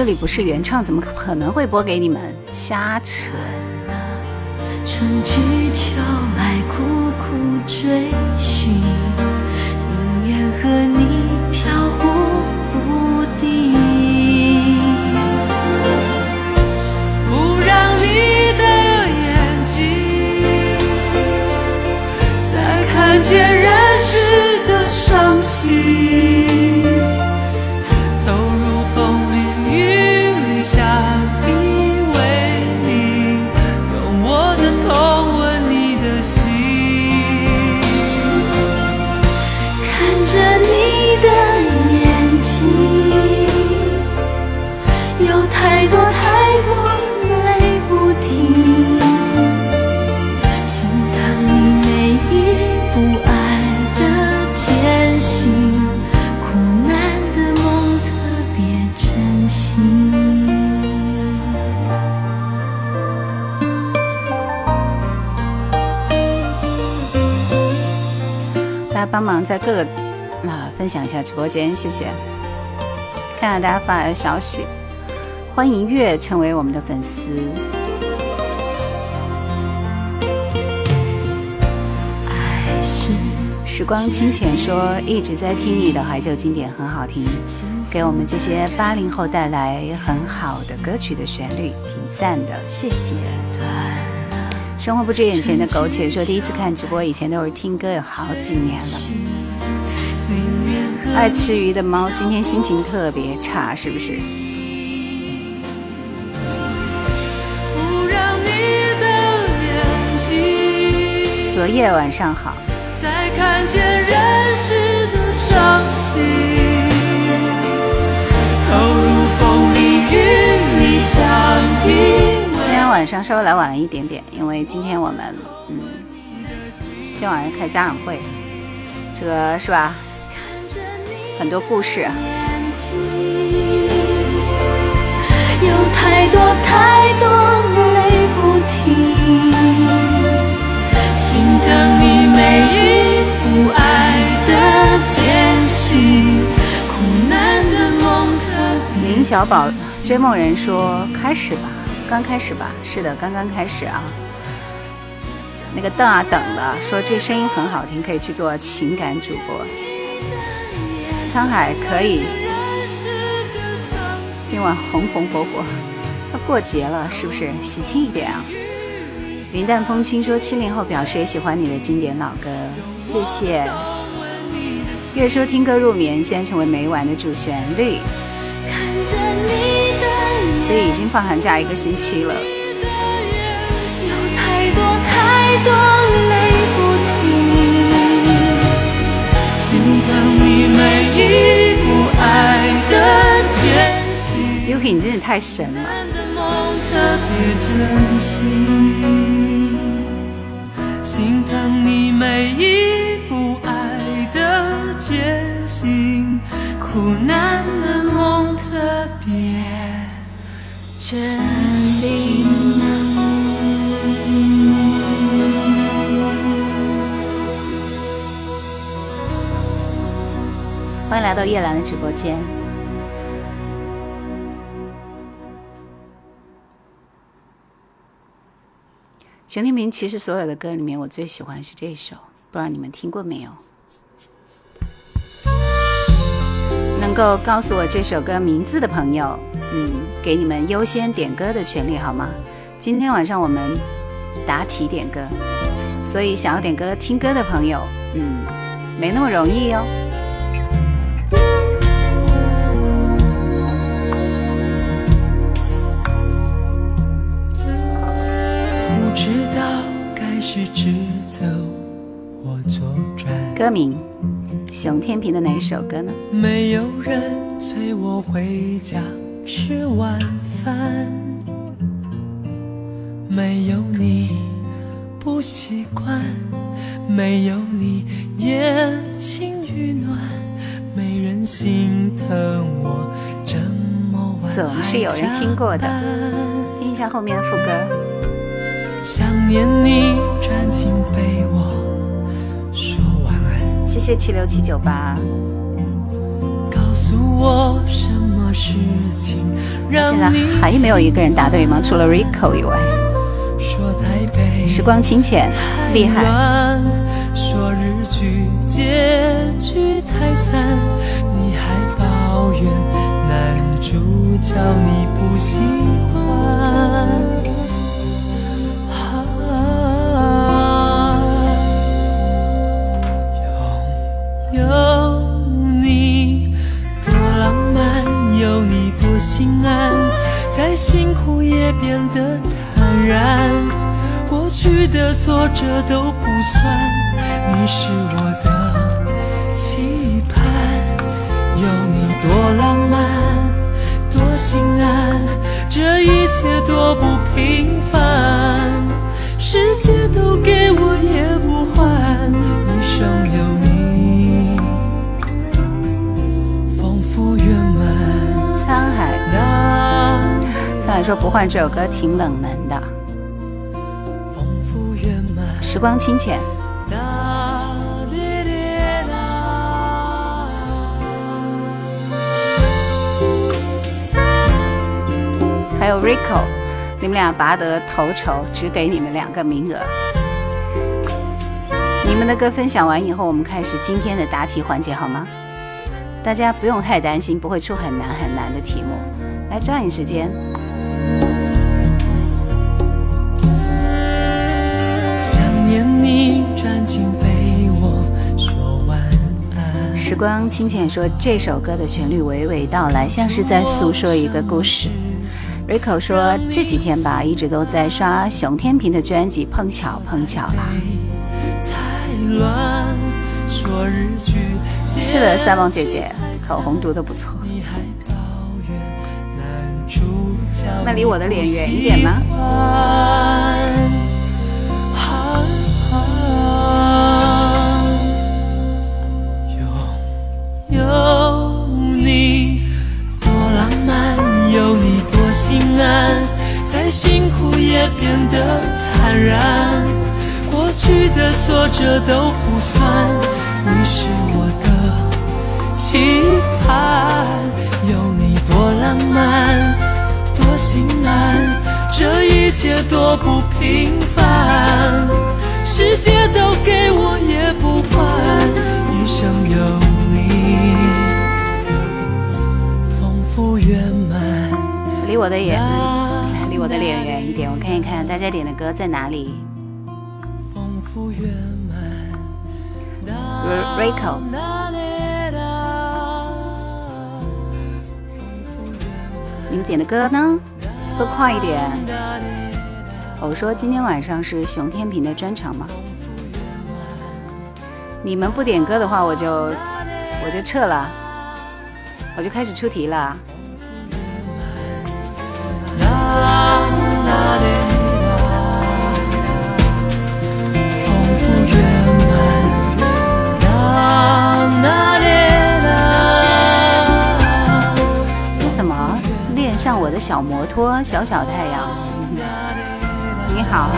这里不是原唱，怎么可能会播给你们？瞎扯！春去秋来，苦苦追寻，宁愿和你飘忽不定。不让你的眼睛再看见帮忙在各个啊分享一下直播间，谢谢。看到大家发来的消息，欢迎月成为我们的粉丝。时光清浅说一直在听你的怀旧经典，很好听，给我们这些八零后带来很好的歌曲的旋律，挺赞的，谢谢。生活不止眼前的苟且说第一次看直播，以前都是听歌，有好几年了。爱吃鱼的猫今天心情特别差，是不是？昨夜晚上好，再看见人世的伤心，投入风里雨里相依晚上稍微来晚了一点点，因为今天我们嗯，今天晚上开家长会，这个是吧？很多故事。眼睛，有太多太多泪不停，心疼你每一步爱的艰辛，苦难的梦特别林小宝追梦人说：“开始吧，刚开始吧。”是的，刚刚开始啊。那个等啊等的说这声音很好听，可以去做情感主播。沧海可以，今晚红红火火，要过节了，是不是？喜庆一点啊！云淡风轻说七零后表示也喜欢你的经典老歌，谢谢。月说听歌入眠，现在成为每晚的主旋律。其实已经放寒假一个星期了。有太多太多泪不停，心疼你每一步爱的艰辛。Yuki，你真是太神了！的梦特别珍惜，心疼你每一步爱的艰辛，苦难的梦特别珍惜。欢迎来到叶兰的直播间。熊天平其实所有的歌里面，我最喜欢是这首，不知道你们听过没有？能够告诉我这首歌名字的朋友，嗯，给你们优先点歌的权利好吗？今天晚上我们答题点歌，所以想要点歌听歌的朋友，嗯，没那么容易哦。不知道该是直走或左转，歌名，熊天平的哪一首歌呢？没有人催我回家吃晚饭，没有你不习惯，没有你夜情与暖，没人心疼我这么晚总是有人听过的，听一下后面的副歌。想念你，钻进被窝说晚安。谢谢七六七九八。告诉我什么事情让现在还没有一个人答对吗？除了 Rico 以外。说台北时光清浅，厉害。说日剧结局太惨，你还抱怨男主角你不喜欢。心安，再辛苦也变得坦然。过去的挫折都不算，你是我的期盼。有你多浪漫，多心安，这一切多不平凡。世界都给我也不换，一生有你。说不换这首歌挺冷门的。时光清浅，还有 Rico，你们俩拔得头筹，只给你们两个名额。你们的歌分享完以后，我们开始今天的答题环节，好吗？大家不用太担心，不会出很难很难的题目。来抓紧时间。时光清浅说：“这首歌的旋律娓娓道来，像是在诉说一个故事。” Rico 说：“这几天吧，一直都在刷熊天平的专辑，碰巧碰巧了。”是的，三梦姐姐，口红涂的不错。那离我的脸远一点吗？有你多浪漫，有你多心安，再辛苦也变得坦然。过去的挫折都不算，你是我的期盼。有你多浪漫，多心安，这一切多不平凡。给我也不换，一生有你，丰富圆满。离我的眼，离我的脸远一点，我看一看大家点的歌在哪里。Rico，你们点的歌呢？速度快一点。我说今天晚上是熊天平的专场吗？你们不点歌的话，我就我就撤了，我就开始出题了。什么？恋上我的小摩托，小小太阳。你好。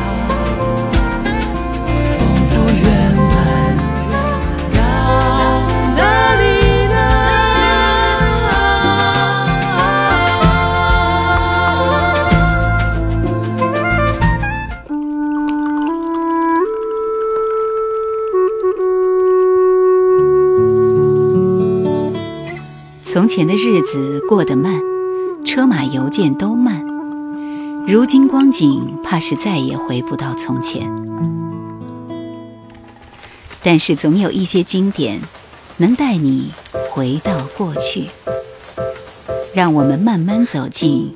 从前的日子过得慢，车马邮件都慢。如今光景，怕是再也回不到从前。但是总有一些经典，能带你回到过去。让我们慢慢走进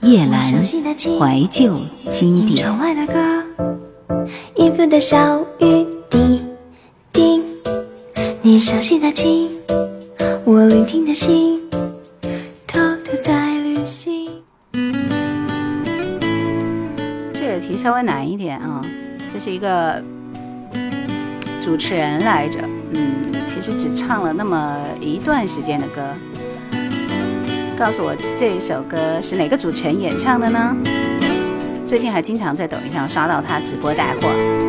叶阑怀旧经典。你熟悉的情。我聆听的心，偷偷在旅行。这个题稍微难一点啊，这是一个主持人来着，嗯，其实只唱了那么一段时间的歌。告诉我这首歌是哪个主持人演唱的呢？最近还经常在抖音上刷到他直播带货。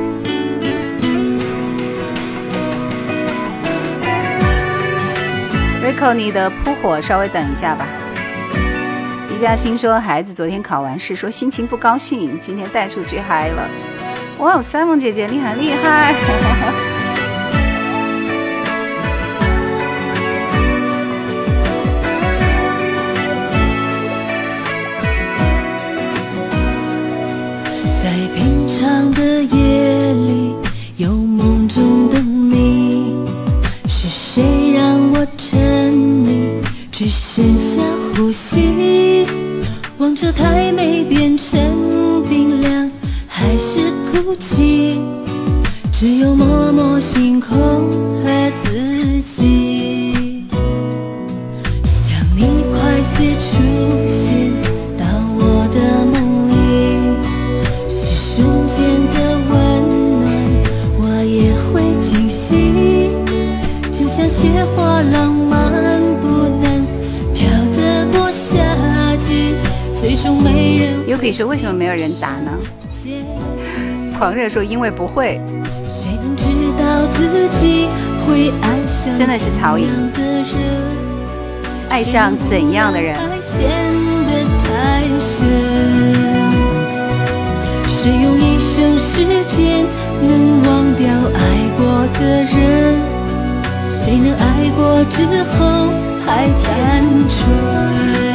Rico，你的扑火稍微等一下吧。李嘉欣说，孩子昨天考完试，说心情不高兴，今天带出去嗨了。哇，哦，三梦姐姐你很厉害。是太美变成冰凉，还是哭泣？只有默默星空和自己。没人 Yuki 说为什么没有人答呢？狂热说因为不会。真的是曹颖？爱上怎样的人？谁用一生时间能忘掉爱过的人？谁能爱过之后还单纯？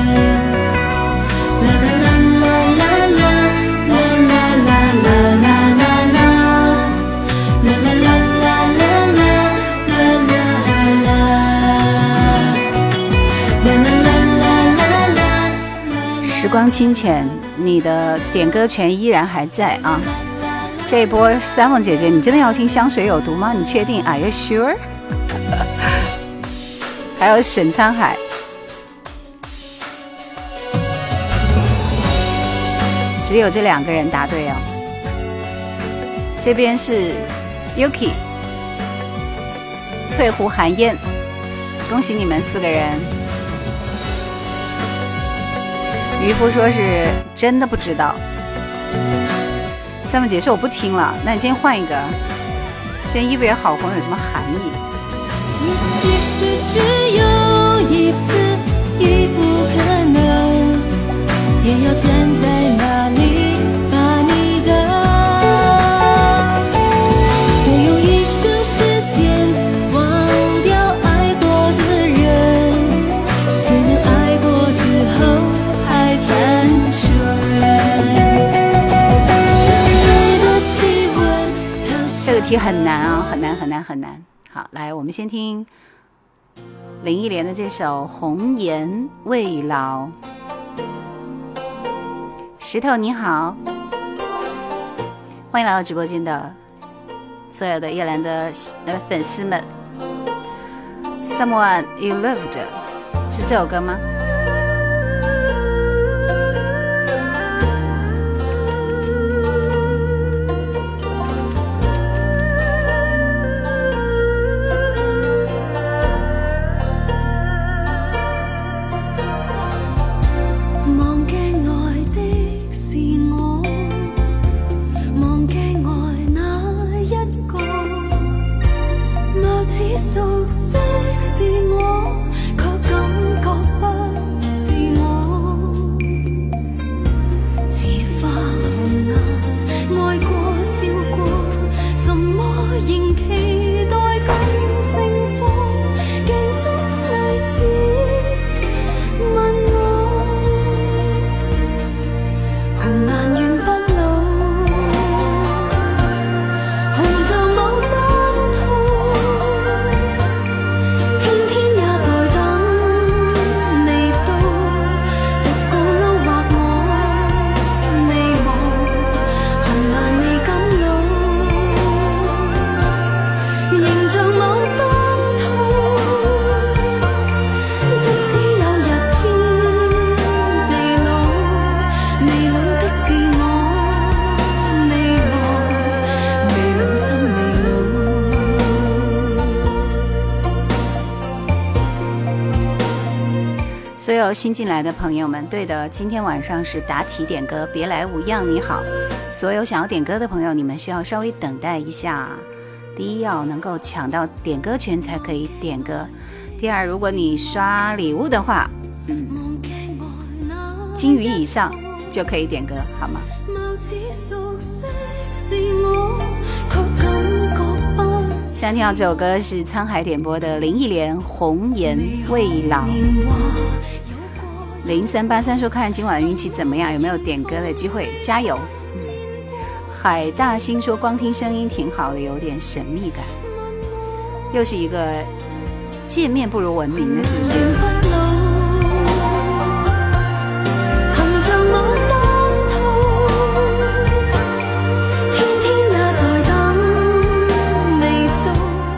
光清浅，你的点歌权依然还在啊！这一波三梦姐姐，你真的要听《香水有毒》吗？你确定？Are you sure？还有沈沧海，只有这两个人答对哦。这边是 Yuki、翠湖寒烟，恭喜你们四个人。渔夫说是真的不知道。三梦姐说我不听了，那你今天换一个。先一别好红有什么含义？也许是只有一次，已不可能，也要站在那题很难啊，很难很难很难。好，来，我们先听林忆莲的这首《红颜未老》。石头你好，欢迎来到直播间的所有的叶兰的呃粉丝们。Someone you loved 是这首歌吗？有新进来的朋友们，对的，今天晚上是答题点歌，别来无恙。你好，所有想要点歌的朋友，你们需要稍微等待一下。第一，要能够抢到点歌权才可以点歌；第二，如果你刷礼物的话，嗯，金鱼以上就可以点歌，好吗？现在听到这首歌是沧海点播的林忆莲《红颜未老》。零三八三说看今晚运气怎么样，有没有点歌的机会？加油！海大星说光听声音挺好的，有点神秘感。又是一个见面不如闻名的，是不是？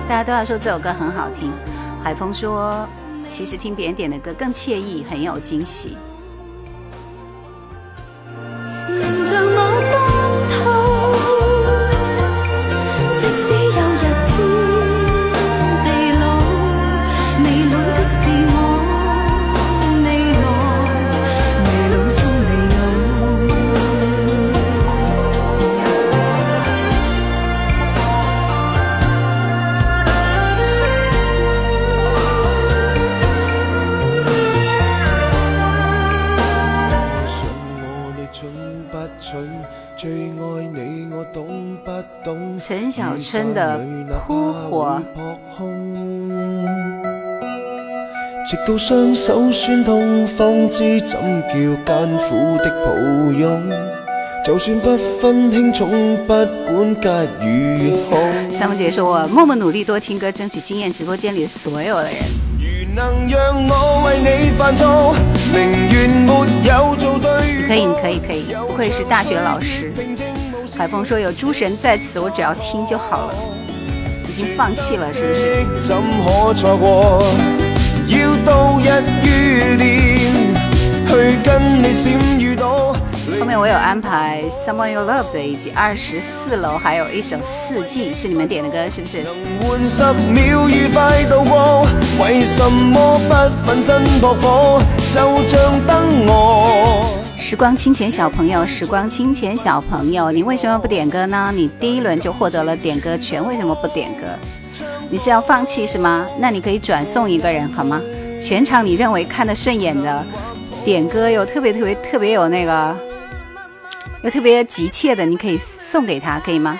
大家都要说这首歌很好听。海风说，其实听别人点的歌更惬意，很有惊喜。陈小春的扑火。直到双手酸痛，方知怎叫艰苦的抱拥。就算不分轻重，不管隔与凶。三木姐说：“我默默努力多听歌，争取惊艳直播间里所有的人。”你可以，可以，可以，不愧是大学老师。海峰说：“有诸神在此，我只要听就好了。”已经放弃了，是不是？后面我有安排《Someone You Love》的以及二十四楼，还有一首《四季》，是你们点的歌，是不是？时光清浅小朋友，时光清浅小朋友，你为什么不点歌呢？你第一轮就获得了点歌权，为什么不点歌？你是要放弃是吗？那你可以转送一个人好吗？全场你认为看得顺眼的，点歌又特别特别特别有那个，又特别急切的，你可以送给他，可以吗？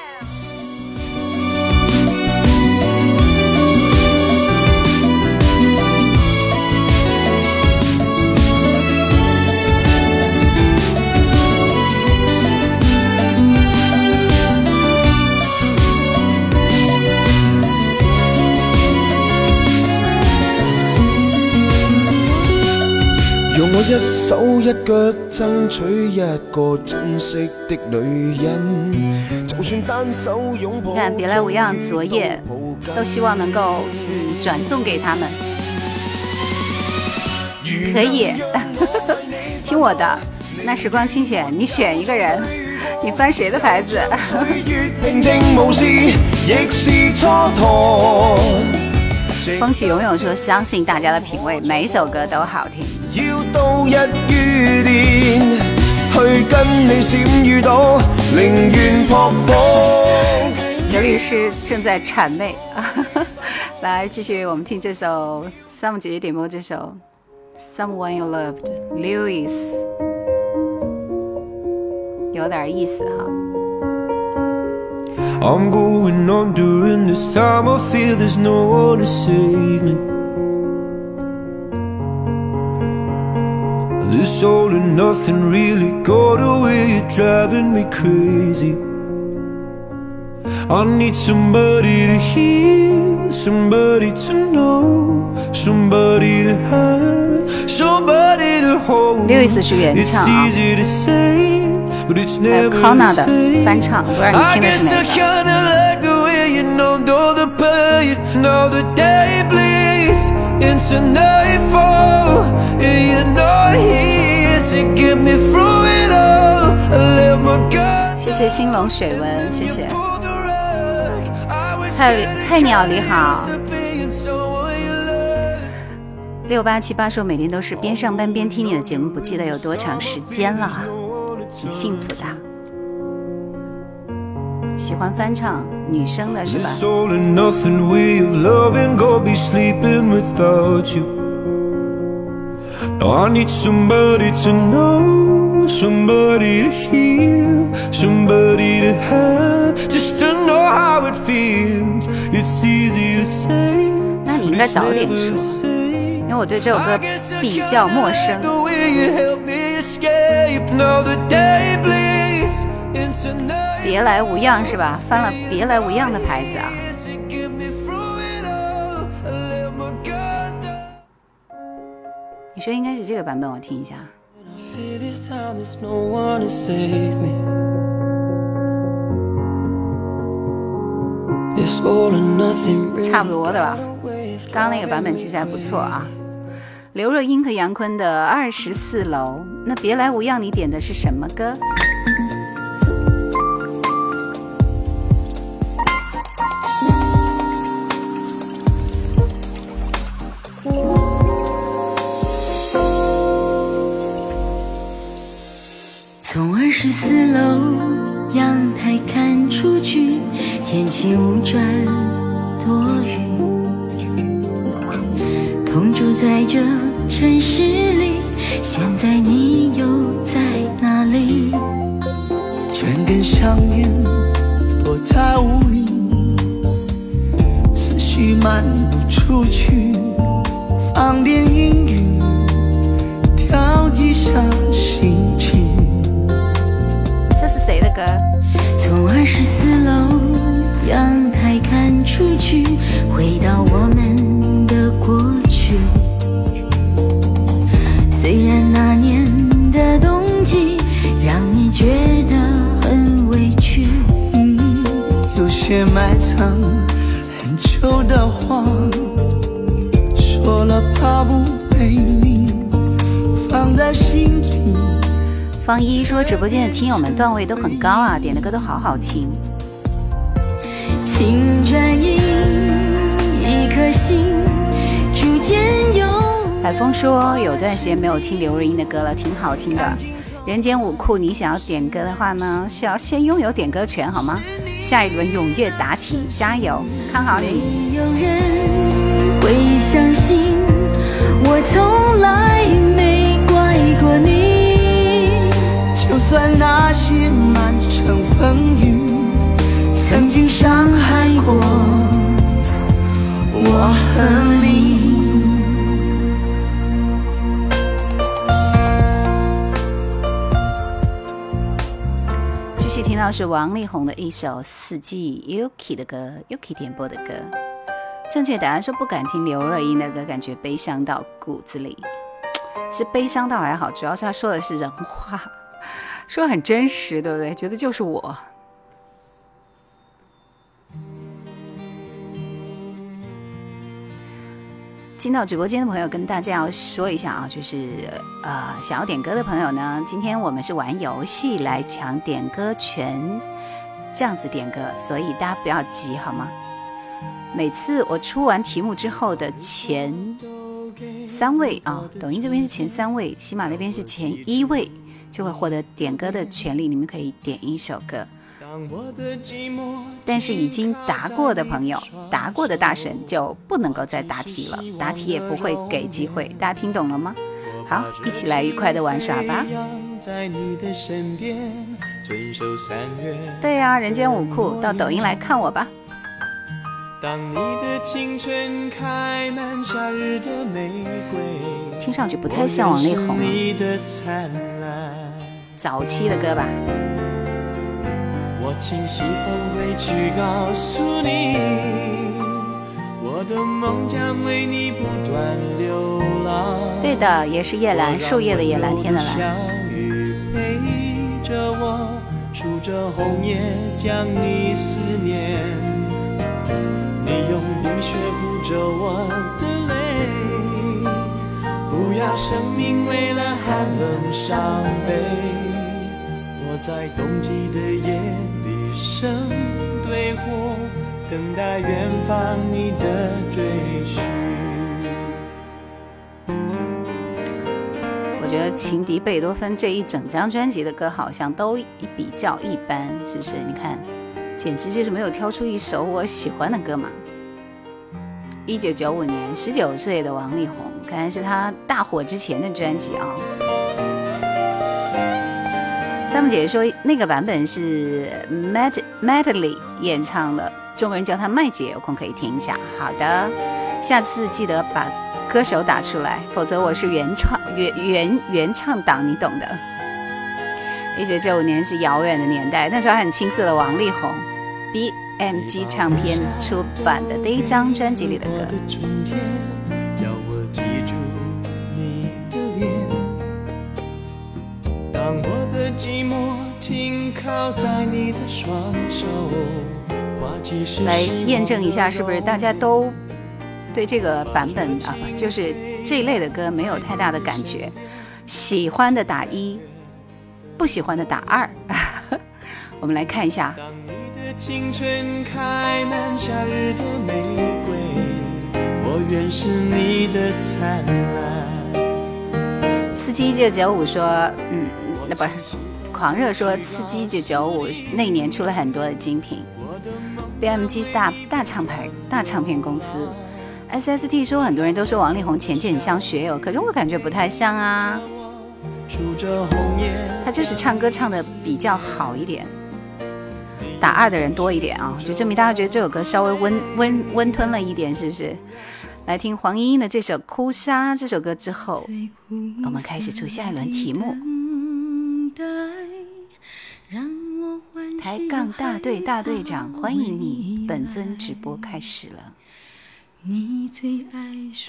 一手一脚争取一个珍惜的女人，就算单手拥抱。你看，别来无恙，昨夜都希望能够嗯转送给他们。可以，听我的。那时光清浅，你选一个人，你翻谁的牌子？风起永永说：“相信大家的品味，每首歌都好听。”刘律师正在谄媚，来继续，我们听这首 Sam 姐姐点播这首《Someone You Loved》，Lewis，有点意思哈。I'm going on during this time. I feel there's no one to save me. This all and nothing really got away, you're driving me crazy. I need somebody to hear, somebody to know, somebody to have, somebody to hold. Lewis 是原唱啊。还有康纳的翻唱，不知道你听的是哪个？ 谢谢兴隆水文，谢谢。菜菜鸟你好。六八七八说每天都是边上班边听你的节目，不记得有多长时间了，挺幸福的。喜欢翻唱女生的是吧？那你应该早点说。因为我对这首歌比较陌生。别来无恙是吧？翻了别来无恙的牌子啊！你说应该是这个版本，我听一下。差不多的吧，刚刚那个版本其实还不错啊。刘若英和杨坤的《二十四楼》，那别来无恙，你点的是什么歌？十四楼阳台看出去，天气无转多云。同住在这城市里，现在你又在哪里？卷根香烟，躲在屋里，思绪漫不出去。放点音乐，跳几下从二十四楼阳台看出去，回到我们的过去。虽然那年的冬季让你觉得很委屈，有些埋藏很久的话，说了怕不被你放在心底。方一说直播间的听友们段位都很高啊，点的歌都好好听。请转移一颗心。海峰说有段时间没有听刘若英的歌了，挺好听的。人间舞库，你想要点歌的话呢，需要先拥有点歌权，好吗？下一轮踊跃答题，加油，看好你。没有人会相信，我从来没怪过你。就算那些满城风雨曾经伤害过我和你。继续听到是王力宏的一首《四季》，Yuki 的歌，Yuki 点播的歌。正确答案说不敢听刘若英的歌，感觉悲伤到骨子里。是悲伤倒还好，主要是他说的是人话，说很真实，对不对？觉得就是我。进到直播间的朋友，跟大家要说一下啊，就是呃，想要点歌的朋友呢，今天我们是玩游戏来抢点歌权，这样子点歌，所以大家不要急好吗？每次我出完题目之后的前三位啊，抖音这边是前三位，喜马那边是前一位，就会获得点歌的权利，你们可以点一首歌。但是已经答过的朋友，答过的大神就不能够再答题了，答题也不会给机会。大家听懂了吗？好，一起来愉快的玩耍吧。对呀，人间武库，到抖音来看我吧。听上去不太像王力宏，早期的歌吧。我去告诉你，我的梦将为你不断流浪。对的，也是叶蓝，树叶的叶，蓝天的蓝。陪着我，数着红叶，将你思念。你用冰雪护着我的泪，不要生命为了寒冷伤悲。在冬季的夜里。生对火，等待远方你的追寻。我觉得情敌贝多芬这一整张专辑的歌好像都比较一般，是不是？你看，简直就是没有挑出一首我喜欢的歌嘛。一九九五年，十九岁的王力宏，看来是他大火之前的专辑啊。三木姐姐说那个版本是 Mad Madly 演唱的，中国人叫她麦姐，有空可以听一下。好的，下次记得把歌手打出来，否则我是原创原原原唱党，你懂的。一九九五年是遥远的年代，那时候还很青涩的王力宏，BMG 唱片出版的第一张专辑里的歌。来验证一下，是不是大家都对这个版本啊，就是这一类的歌没有太大的感觉？喜欢的打一，不喜欢的打二。我们来看一下。司机一九九五说，嗯，那不是。狂热说，刺激九九五那年出了很多的精品，BMG 是大大厂牌、大唱片公司。SST 说，很多人都说王力宏前期很像学友，可是我感觉不太像啊。他就是唱歌唱的比较好一点，打二的人多一点啊，就证明大家觉得这首歌稍微温温温吞了一点，是不是？来听黄莺莺的这首《哭砂》这首歌之后，我们开始出下一轮题目。抬杠大队大队长，欢迎你！本尊直播开始了。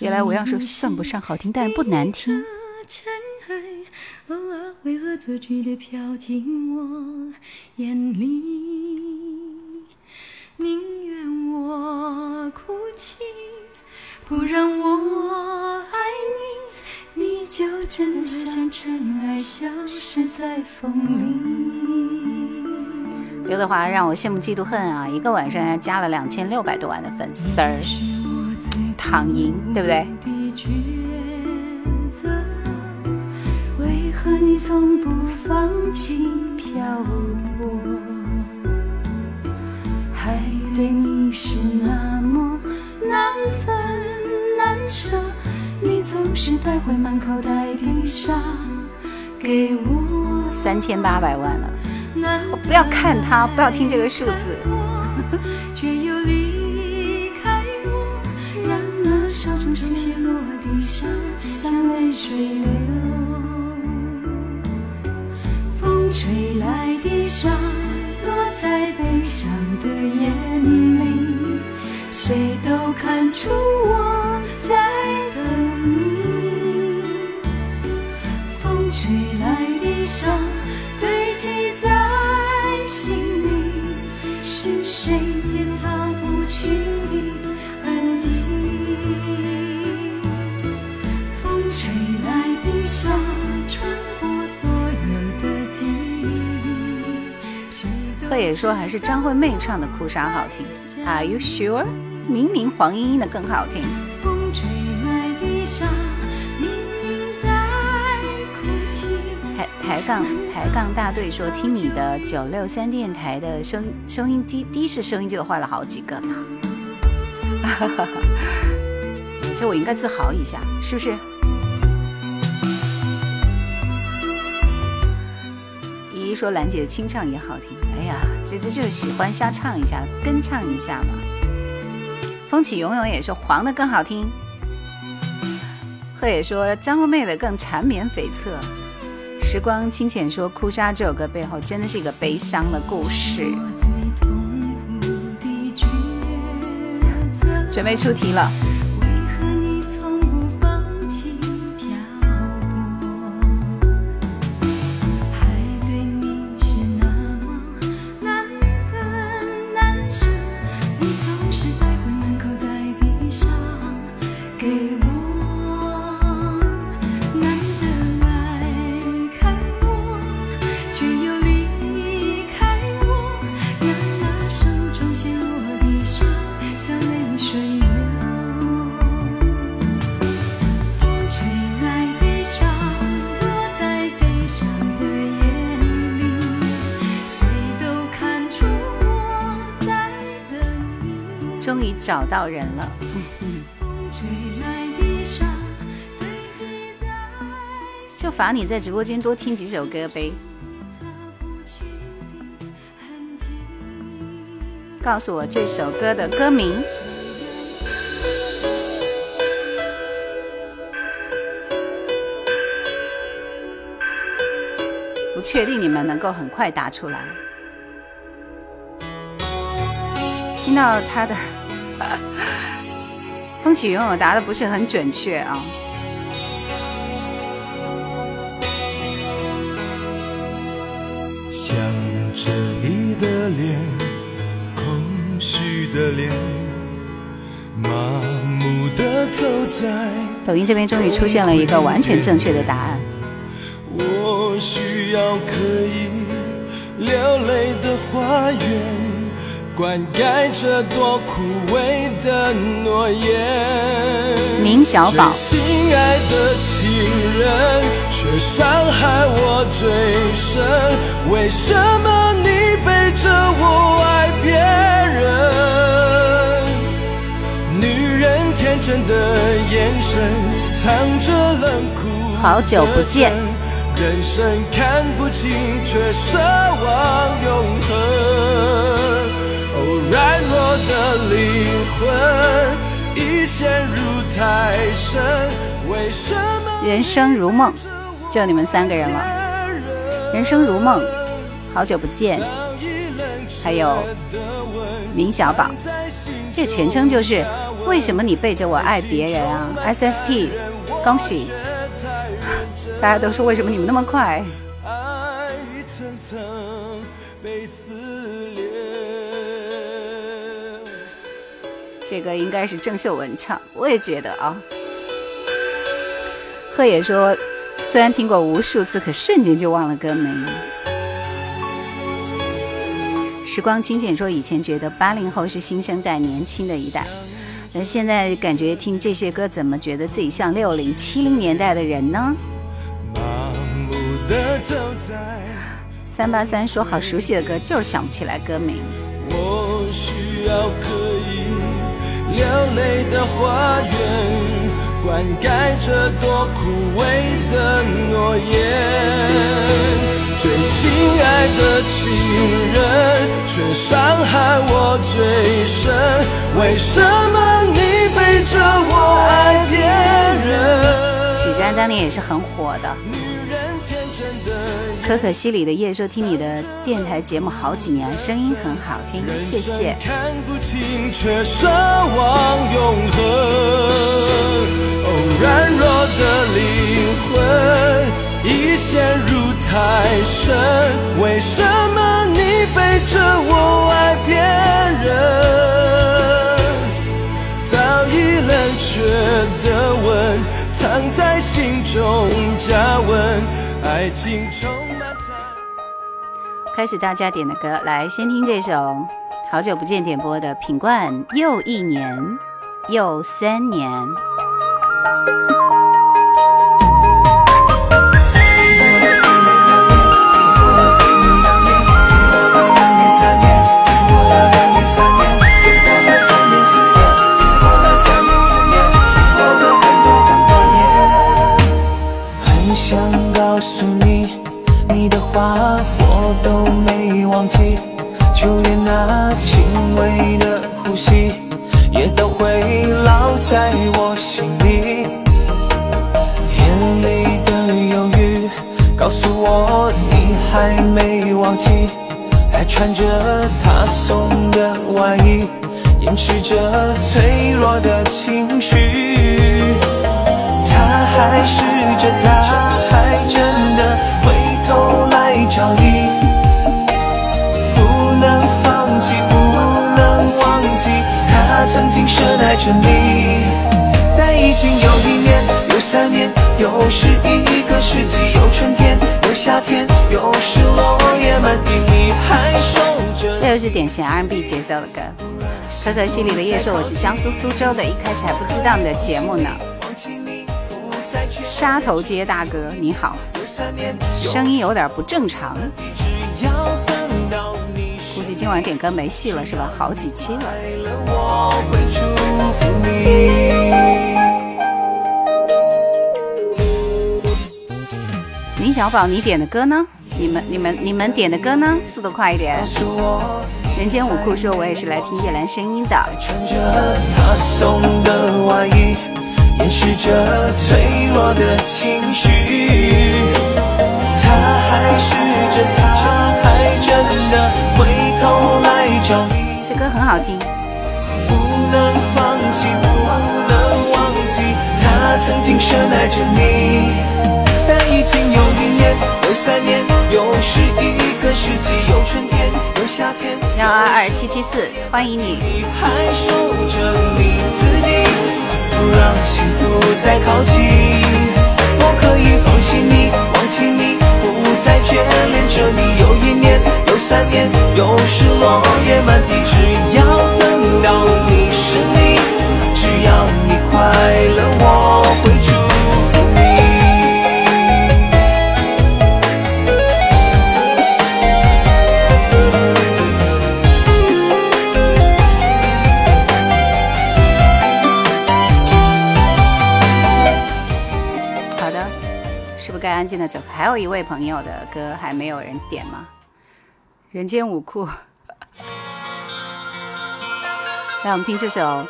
原来我要说算不上好听，但不难听。为何作剧的飘进我眼里？宁愿我哭泣，不让我爱你，你就真的像尘埃，消失在风里。刘德华让我羡慕嫉妒恨啊！一个晚上加了两千六百多万的粉丝儿，躺赢，对不对？为何你从不放弃漂泊？爱对你是那么难分难舍，你总是带回满口袋的沙给我。三千八百万了。我不要看他，不要听这个数字。风吹来的沙，落在悲伤的眼里，谁都看出我在来的沙，堆积在。心里是谁也擦不去的痕迹。风吹来的沙，穿过所有的记忆。贺野说还是张惠妹唱的《哭砂》好听。Are you sure？明明黄莺莺的更好听。抬杠抬杠大队说：“听你的九六三电台的收收音机，的士收音机都坏了好几个呢。这我应该自豪一下，是不是？”依依说：“兰姐的清唱也好听。”哎呀，这这就是喜欢瞎唱一下，跟唱一下嘛。风起永永也说黄的更好听。贺也说张惠妹的更缠绵悱恻。时光清浅说：“哭砂这首歌背后真的是一个悲伤的故事。”准备出题了。找到人了。就罚你在直播间多听几首歌呗。告诉我这首歌的歌名。不确定你们能够很快答出来。听到他的 风起云涌，答的不是很准确啊。想着你的脸，空虚的脸，麻木的走在。抖音这边终于出现了一个完全正确的答案。我需要可以流泪的花园。灌溉这多枯萎的诺言。明小宝。心爱的情人，却伤害我最深。为什么你背着我爱别人？女人天真的眼神，藏着冷酷。好久不见。人生看不清，却奢望永恒。的灵魂已陷入太深，为什么人生如梦，就你们三个人了。人生如梦，好久不见，还有明小宝，这全称就是为什么你背着我爱别人啊？SST，恭喜！大家都说为什么你们那么快？这个应该是郑秀文唱，我也觉得啊。贺野说，虽然听过无数次，可瞬间就忘了歌名。时光清浅说，以前觉得八零后是新生代年轻的一代，那现在感觉听这些歌，怎么觉得自己像六零七零年代的人呢？三八三说，好熟悉的歌，就是想不起来歌名。我需要可。流泪的花园，灌溉着多枯萎的诺言。最心爱的情人，却伤害我最深。为什么你背着我爱别人？许志安当年也是很火的。女人可可西里的夜说听你的电台节目好几年，声音很好听，谢谢。看不清却奢望永恒。哦，软弱的灵魂已陷入太深。为什么你背着我爱别人？早已冷却的吻，藏在心中加温，爱情充。开始大家点的歌，来先听这首好久不见点播的品冠，又一年又三年。话我。都没忘记，就连那轻微的呼吸，也都会烙在我心里。眼里的犹豫，告诉我你还没忘记，还穿着他送的外衣，掩饰着脆弱的情绪。他还试着，他还真曾经深爱着你，但已经有一年，有三年，又是一个世纪，有春天，有夏天，又是落叶满地，你还守着。这又是典型 R&B 节奏的歌。可可西里的夜说我是江苏苏州的，一开始还不知道你的节目呢。沙头街大哥你好，声音有点不正常。只要等到估计今晚。点歌没戏了是吧？好几期了。林小宝，你点的歌呢？你们、你们、你们点的歌呢？速度快一点！人间五库说，我也是来听叶兰声音的。穿着他送的外衣，掩饰着脆弱的情绪。他还试着，他还真的。这歌很好听。不能放弃，不能忘记，他曾经深爱着你。已经有一年，有三年，有十一个世纪，有春天，有夏天。幺二二七七四，欢迎你。还守着你自己，不让幸福再靠近。我可以放弃你，忘记你，不再眷恋着你。又一年，又三年，又是落叶满地，只要等到你是你，只要你快乐，该安静的走。还有一位朋友的歌还没有人点吗？人间五库，来我们听这首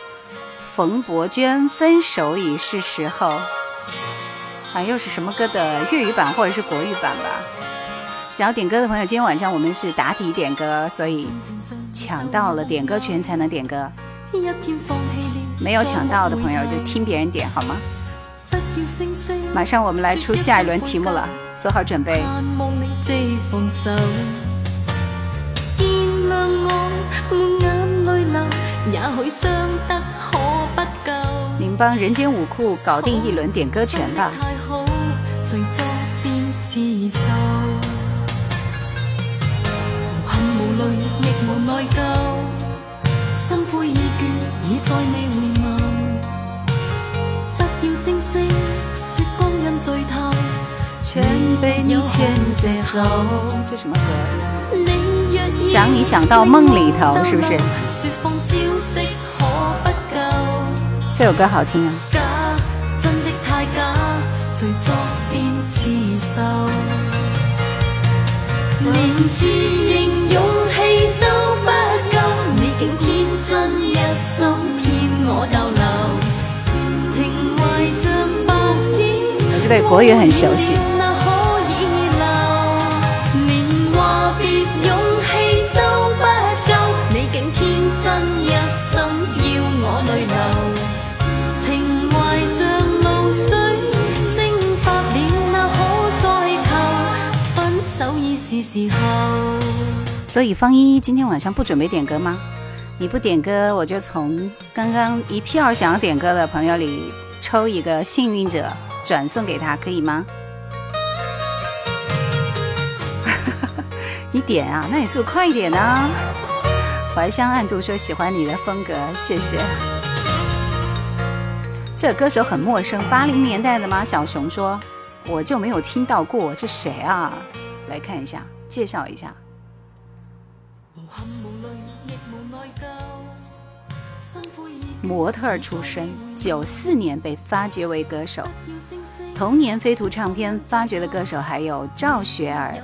冯博娟《分手已是时候》。啊，又是什么歌的粤语版或者是国语版吧？想要点歌的朋友，今天晚上我们是答题点歌，所以抢到了点歌权才能点歌。没有抢到的朋友就听别人点好吗？马上我们来出下一轮题目了，做好准备。你们帮人间五库搞定一轮点歌权吧。全被你牵着走。这什么歌？想你想到梦里头，是不是？这首歌好听啊。连自认勇气都不够，你竟天真一心骗我逗留，情怀像白纸。我这对国语很熟悉。所以方一今天晚上不准备点歌吗？你不点歌，我就从刚刚一票想要点歌的朋友里抽一个幸运者，转送给他，可以吗？你点啊，那你速度快一点呢。怀乡暗度说喜欢你的风格，谢谢。这歌手很陌生，八零年代的吗？小熊说我就没有听到过，这谁啊？来看一下，介绍一下。模特出身，九四年被发掘为歌手。同年飞图唱片发掘的歌手还有赵雪儿，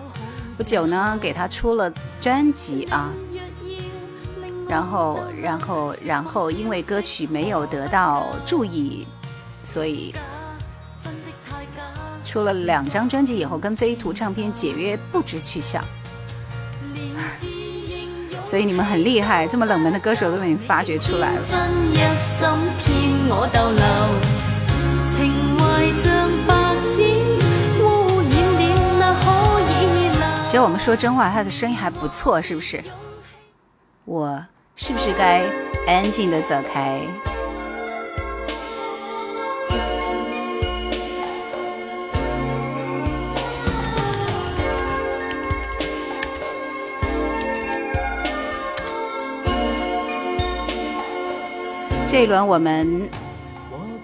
不久呢给他出了专辑啊。然后，然后，然后因为歌曲没有得到注意，所以出了两张专辑以后跟飞图唱片解约，不知去向。所以你们很厉害，这么冷门的歌手都被你发掘出来了。其实我们说真话，他的声音还不错，是不是？我是不是该安静的走开？这一轮我们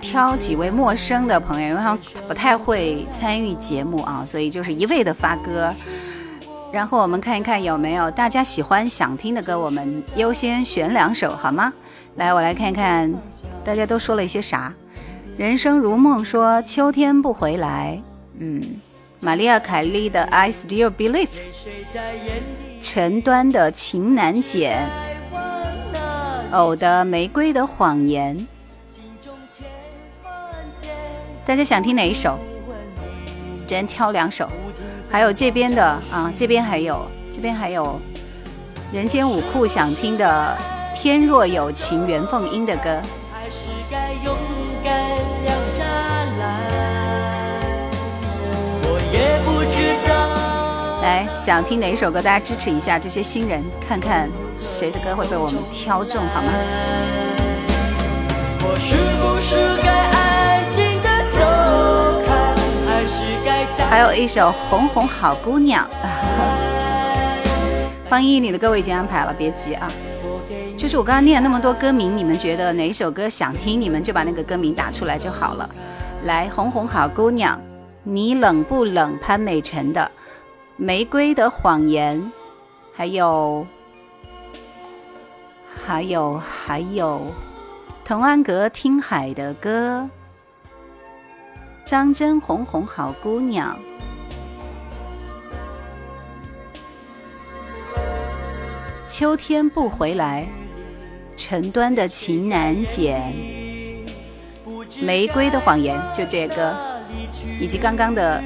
挑几位陌生的朋友，因为他不太会参与节目啊，所以就是一味的发歌。然后我们看一看有没有大家喜欢想听的歌，我们优先选两首好吗？来，我来看看大家都说了一些啥。人生如梦说秋天不回来，嗯，玛丽亚凯莉的 I Still Believe，陈端的情难减，偶的玫瑰的谎言。大家想听哪一首？只能挑两首。还有这边的啊，这边还有，这边还有人间武库想听的《天若有情缘凤音》的歌。来，想听哪一首歌？大家支持一下这些新人，看看谁的歌会被我们挑中，好吗？还有一首《红红好姑娘》，方一，你的歌我已经安排了，别急啊。就是我刚刚念了那么多歌名，你们觉得哪一首歌想听，你们就把那个歌名打出来就好了。来，《红红好姑娘》，你冷不冷？潘美辰的《玫瑰的谎言》，还有，还有，还有，童安格听海的歌。张真红红好姑娘，秋天不回来，陈端的情难减，玫瑰的谎言就这个，以及刚刚的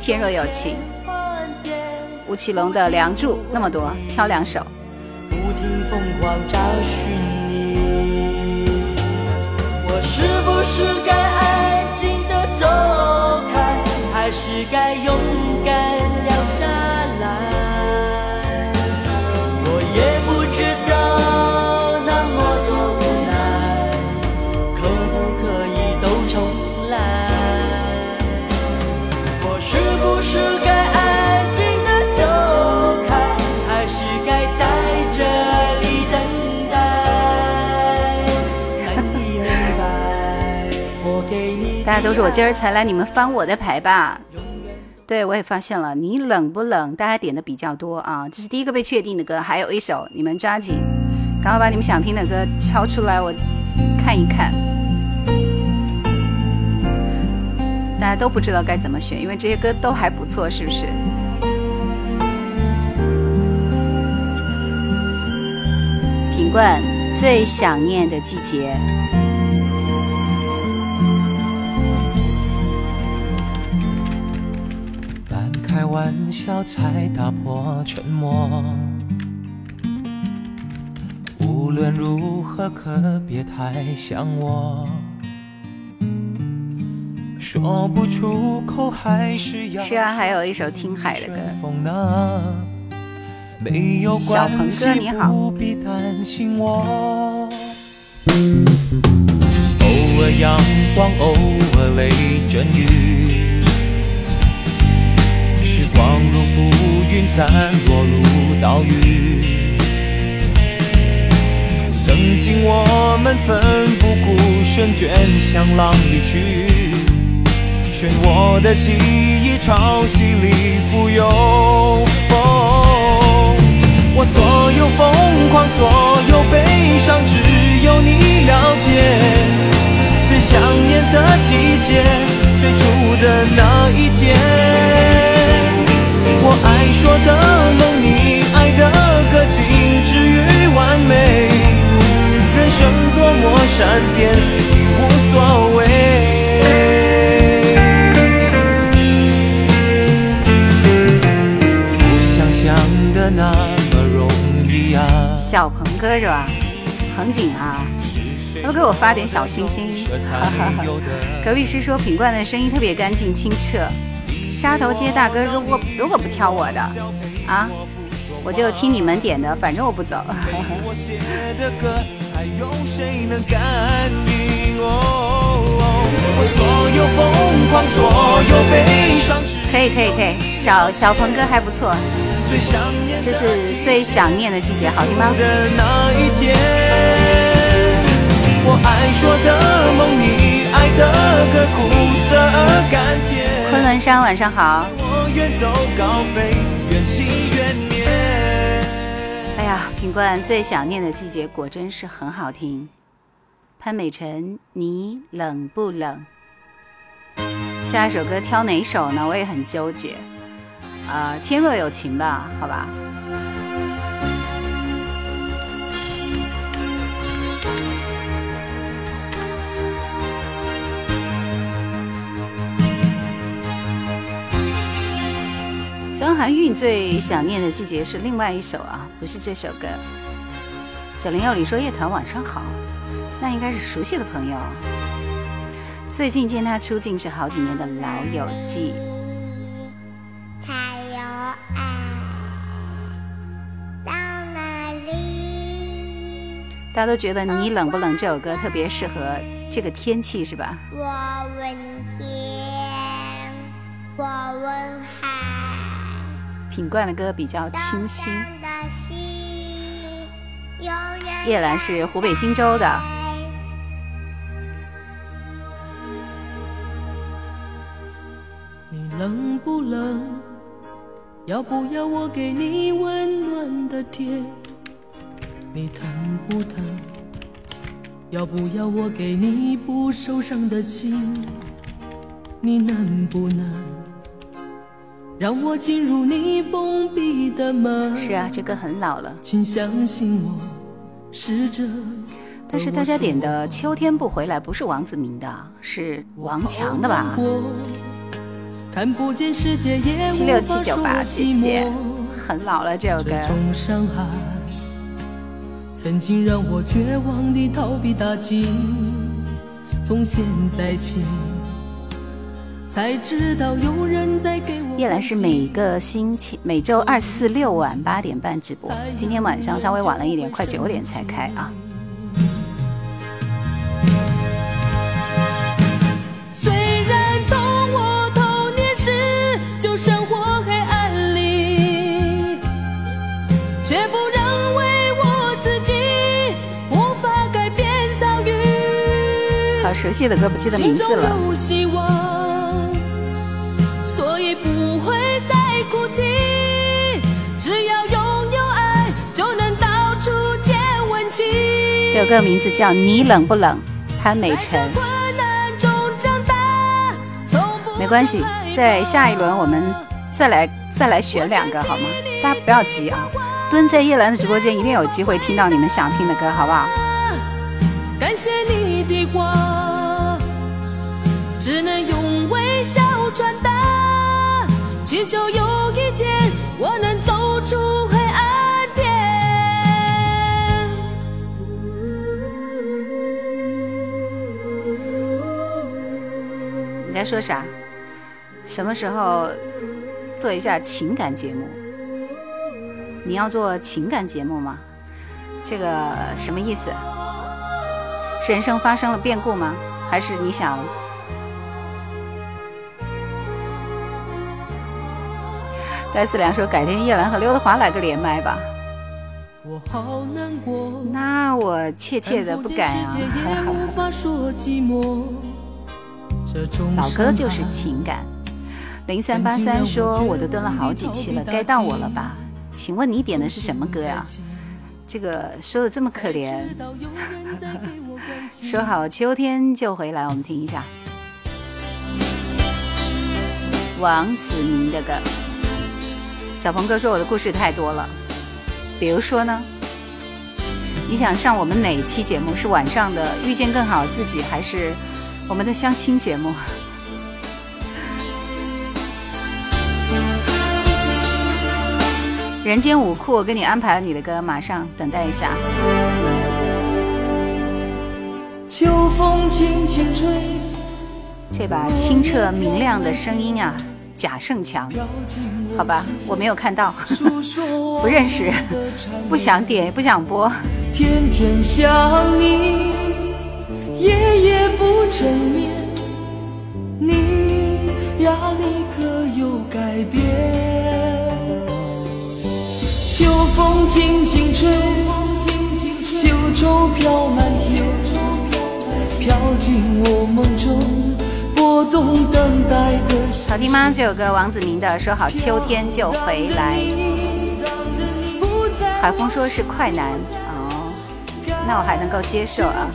天若有情，吴奇隆的梁祝，那么多，挑两首。疯狂找寻你，我是不是该安静的？走开，还是该勇敢留下大家都说我今儿才来，你们翻我的牌吧。对我也发现了，你冷不冷？大家点的比较多啊，这是第一个被确定的歌，还有一首，你们抓紧，赶快把你们想听的歌敲出来，我看一看。大家都不知道该怎么选，因为这些歌都还不错，是不是？品冠最想念的季节。开玩笑才打破沉默，无论如何可别太想我。说不出口还是要。是啊，还有一首听海的歌。小鹏哥你好。偶尔阳光，偶尔雷阵雨。云散落如岛屿。曾经我们奋不顾身卷向浪里去，漩涡的记忆潮汐里浮游。我所有疯狂，所有悲伤，只有你了解。最想念的季节，最初的那一天。我爱说的梦，你爱的歌，仅止于完美。人生多么善变，已无所谓。不想象的那么容易啊。小鹏哥是吧？恒景啊，要不给我发点小心心？隔壁师说品冠的声音特别干净清澈。沙头街大哥，如果如果不挑我的啊，我就听你们点的，反正我不走。可以可以可以，小小鹏哥还不错，这是最想念的季节，好听吗？我爱说的梦，你爱的歌，苦涩而甘甜。昆仑山晚上好。哎呀，品冠最想念的季节果真是很好听。潘美辰，你冷不冷？下一首歌挑哪首呢？我也很纠结。呃，天若有情吧，好吧。张含韵最想念的季节是另外一首啊，不是这首歌。九零幺里说乐团晚上好，那应该是熟悉的朋友。最近见他出镜是好几年的老友记。才有爱到哪里？大家都觉得你冷不冷这首歌特别适合这个天气是吧？我问天，我问海。品冠的歌比较清新。叶兰是湖北荆州的。你冷不冷？要不要我给你温暖的贴？你疼不疼？要不要我给你不受伤的心？你能不能？让我进入你封闭的门。是啊，这歌很老了。请相信我，试着。但是大家点的《秋天不回来》不是王子明的，是王强的吧？看不见世界也七六七九八，谢谢。很老了这首歌。这种伤害，曾经让我绝望地逃避打击，从现在起。才知道有人在给我。叶兰是每个星期每周二四六晚八点半直播，今天晚上稍微晚了一点，快九点才开啊。虽然从我童年时就生活黑暗里，却不认为我自己无法改变遭遇。好熟悉的歌，不记得名字了。不会再哭泣，只要拥有爱，就能到处见温情。这首歌名字叫《你冷不冷》，潘美辰。没关系，在下一轮我们再来再来选两个好吗？大家不要急啊，蹲在叶兰的直播间，一定有机会听到你们想听的歌，好不好？感谢你的话，只能用微笑传达。祈求有一天我能走出黑暗天。你在说啥？什么时候做一下情感节目？你要做情感节目吗？这个什么意思？是人生发生了变故吗？还是你想？戴思良说：“改天叶兰和刘德华来个连麦吧。”那我怯怯的不敢啊。老歌就是情感。零三八三说：“我都蹲了好几期了，该到我了吧？”请问你点的是什么歌呀？这个说的这么可怜。说好秋天就回来，我们听一下王子明的歌。小鹏哥说：“我的故事太多了，比如说呢？你想上我们哪一期节目？是晚上的遇见更好自己，还是我们的相亲节目？” 人间舞库，我给你安排了你的歌，马上等待一下。秋风轻轻吹，这把清澈明亮的声音啊！贾胜强，好吧，我没有看到，不认识，不想点，也不想播。天天想你，夜夜不成眠，你呀，你可有改变？秋风轻轻吹，秋愁飘满天，飘进我梦中。拨懂等待的好听吗？这首歌王子明的《说好秋天就回来》。海峰说是快男哦，那我还能够接受啊。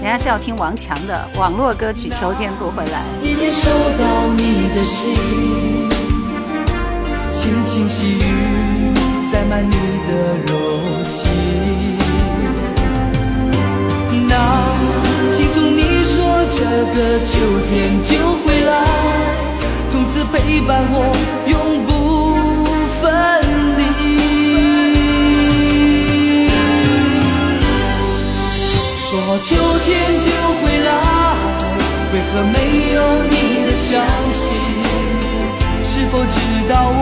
人家是要听王强的网络歌曲《秋天不回来》。一年收到你的信，轻轻细雨载满你的柔情。那说这个秋天就回来，从此陪伴我永不分离。说好秋天就回来，为何没有你的消息？是否知道我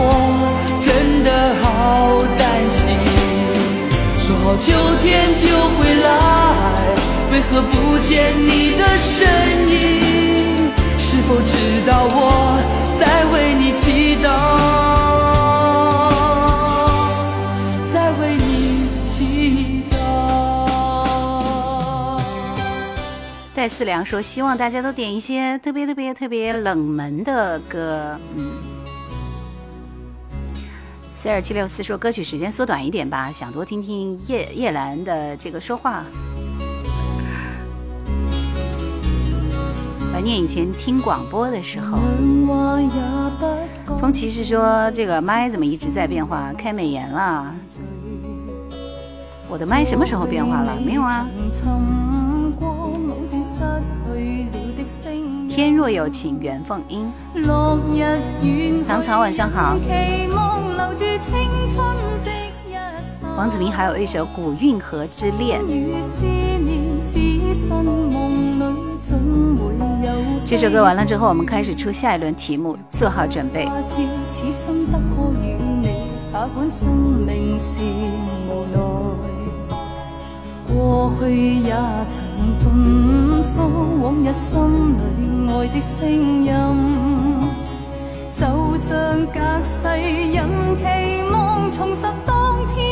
真的好担心？说好秋天就回来，为何不见你的身影？是否知道我在为你祈祷，在为你祈祷？戴四良说：“希望大家都点一些特别特别特别冷门的歌。”嗯。四二七六四说：“歌曲时间缩短一点吧，想多听听叶叶兰的这个说话。”念以前听广播的时候。风骑士说：“这个麦怎么一直在变化？开美颜了？我的麦什么时候变化了？没有啊。”天若有情缘凤音。唐朝晚上好。王子明还有一首《古运河之恋》。这首歌完了之后，我们开始出下一轮题目，做好准备。过去也曾尽诉往日心里爱的声音，就像隔世人期望重拾当天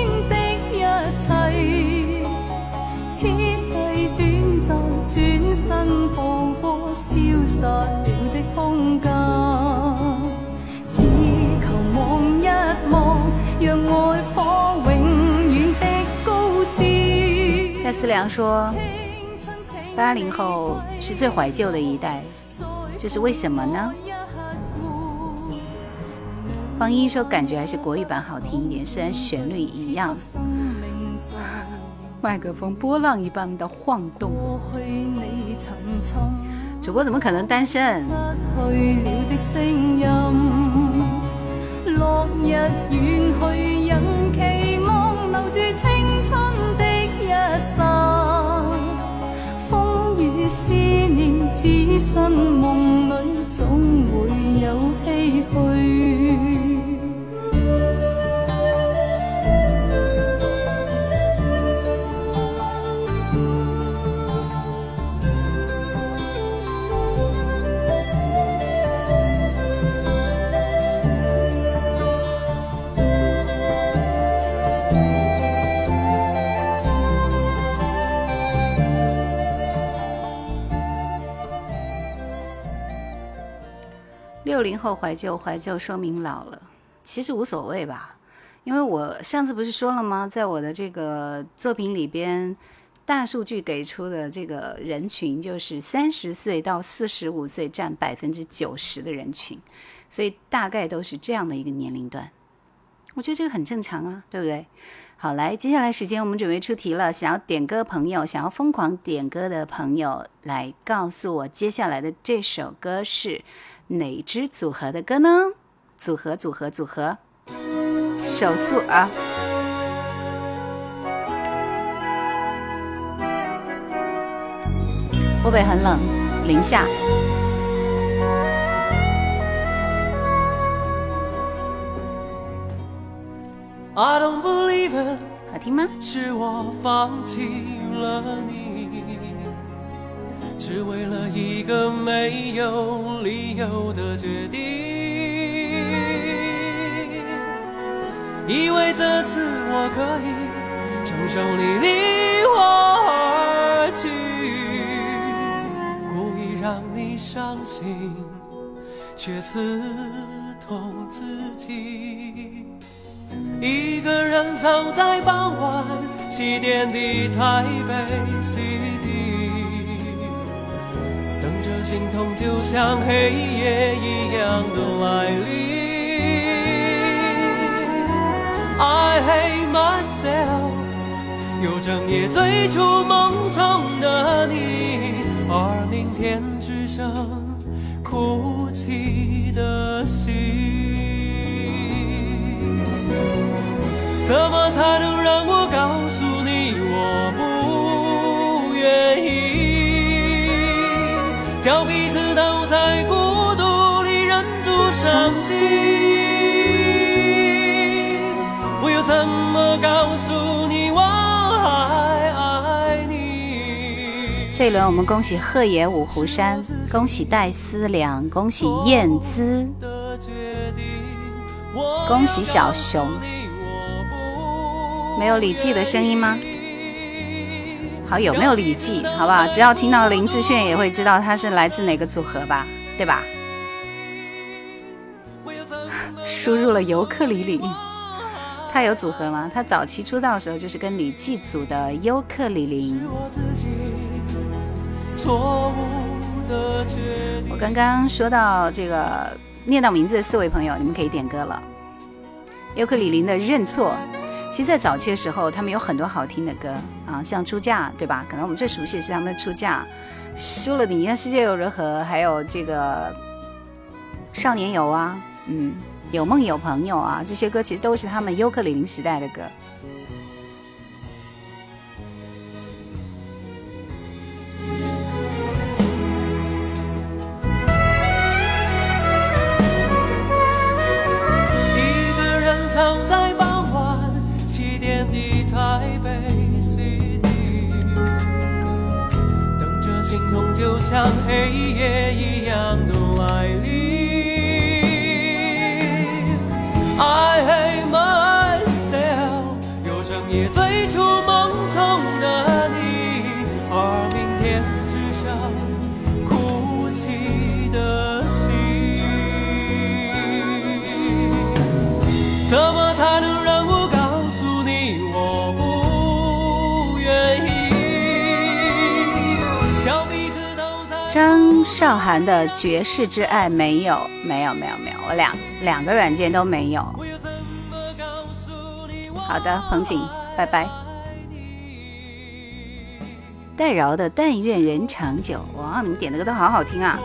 此世短暂，转身步过消失了的空间，只求望一望，让爱火永远的高烧。戴思良说：“八零后是最怀旧的一代，这是为什么呢？”方一说：“感觉还是国语版好听一点，虽然旋律一样。”麦克风波浪一般的晃动。主播怎么可能单身？落日远去，仍期望留住青春的一刹。风雨思念，只身梦里，总会有唏嘘。六零后怀旧，怀旧说明老了，其实无所谓吧，因为我上次不是说了吗？在我的这个作品里边，大数据给出的这个人群就是三十岁到四十五岁占百分之九十的人群，所以大概都是这样的一个年龄段。我觉得这个很正常啊，对不对？好，来，接下来时间我们准备出题了，想要点歌朋友，想要疯狂点歌的朋友，来告诉我接下来的这首歌是。哪一支组合的歌呢？组合，组合，组合，手速啊！湖北很冷，零下。好听吗？是我放弃了你。只为了一个没有理由的决定，以为这次我可以承受你离我而去，故意让你伤心，却刺痛自己。一个人走在傍晚七点的台北 City，心痛就像黑夜一样的来临。I hate myself，又整夜追逐梦中的你，而明天只剩哭泣的心。怎么才能让我告诉你我不伤心。我又怎么告诉你我还爱你？这一轮我们恭喜贺野五湖山，恭喜戴思良，恭喜燕姿，恭喜小熊。没有李记的声音吗？好，有没有李记？好不好？只要听到林志炫，也会知道他是来自哪个组合吧？对吧？输入了尤克里里，他有组合吗？他早期出道的时候就是跟李记组的尤克里里。我刚刚说到这个念到名字的四位朋友，你们可以点歌了。尤克里里的认错。其实，在早期的时候，他们有很多好听的歌啊，像《出嫁》，对吧？可能我们最熟悉的是他们的《出嫁》，输了你，让世界又如何？还有这个《少年游》啊，嗯，《有梦有朋友》啊，这些歌其实都是他们尤克里里时代的歌。一个人走在傍晚七点的台北西堤，等着心痛就像黑夜一样的来临。I hate myself，又整夜追逐梦中的你，而明天只剩哭泣的心。韶涵的《绝世之爱》没有，没有，没有，没有，我两两个软件都没有。好的，彭景，拜拜。戴娆的《但愿人长久》，哇，你们点的歌都好好听啊！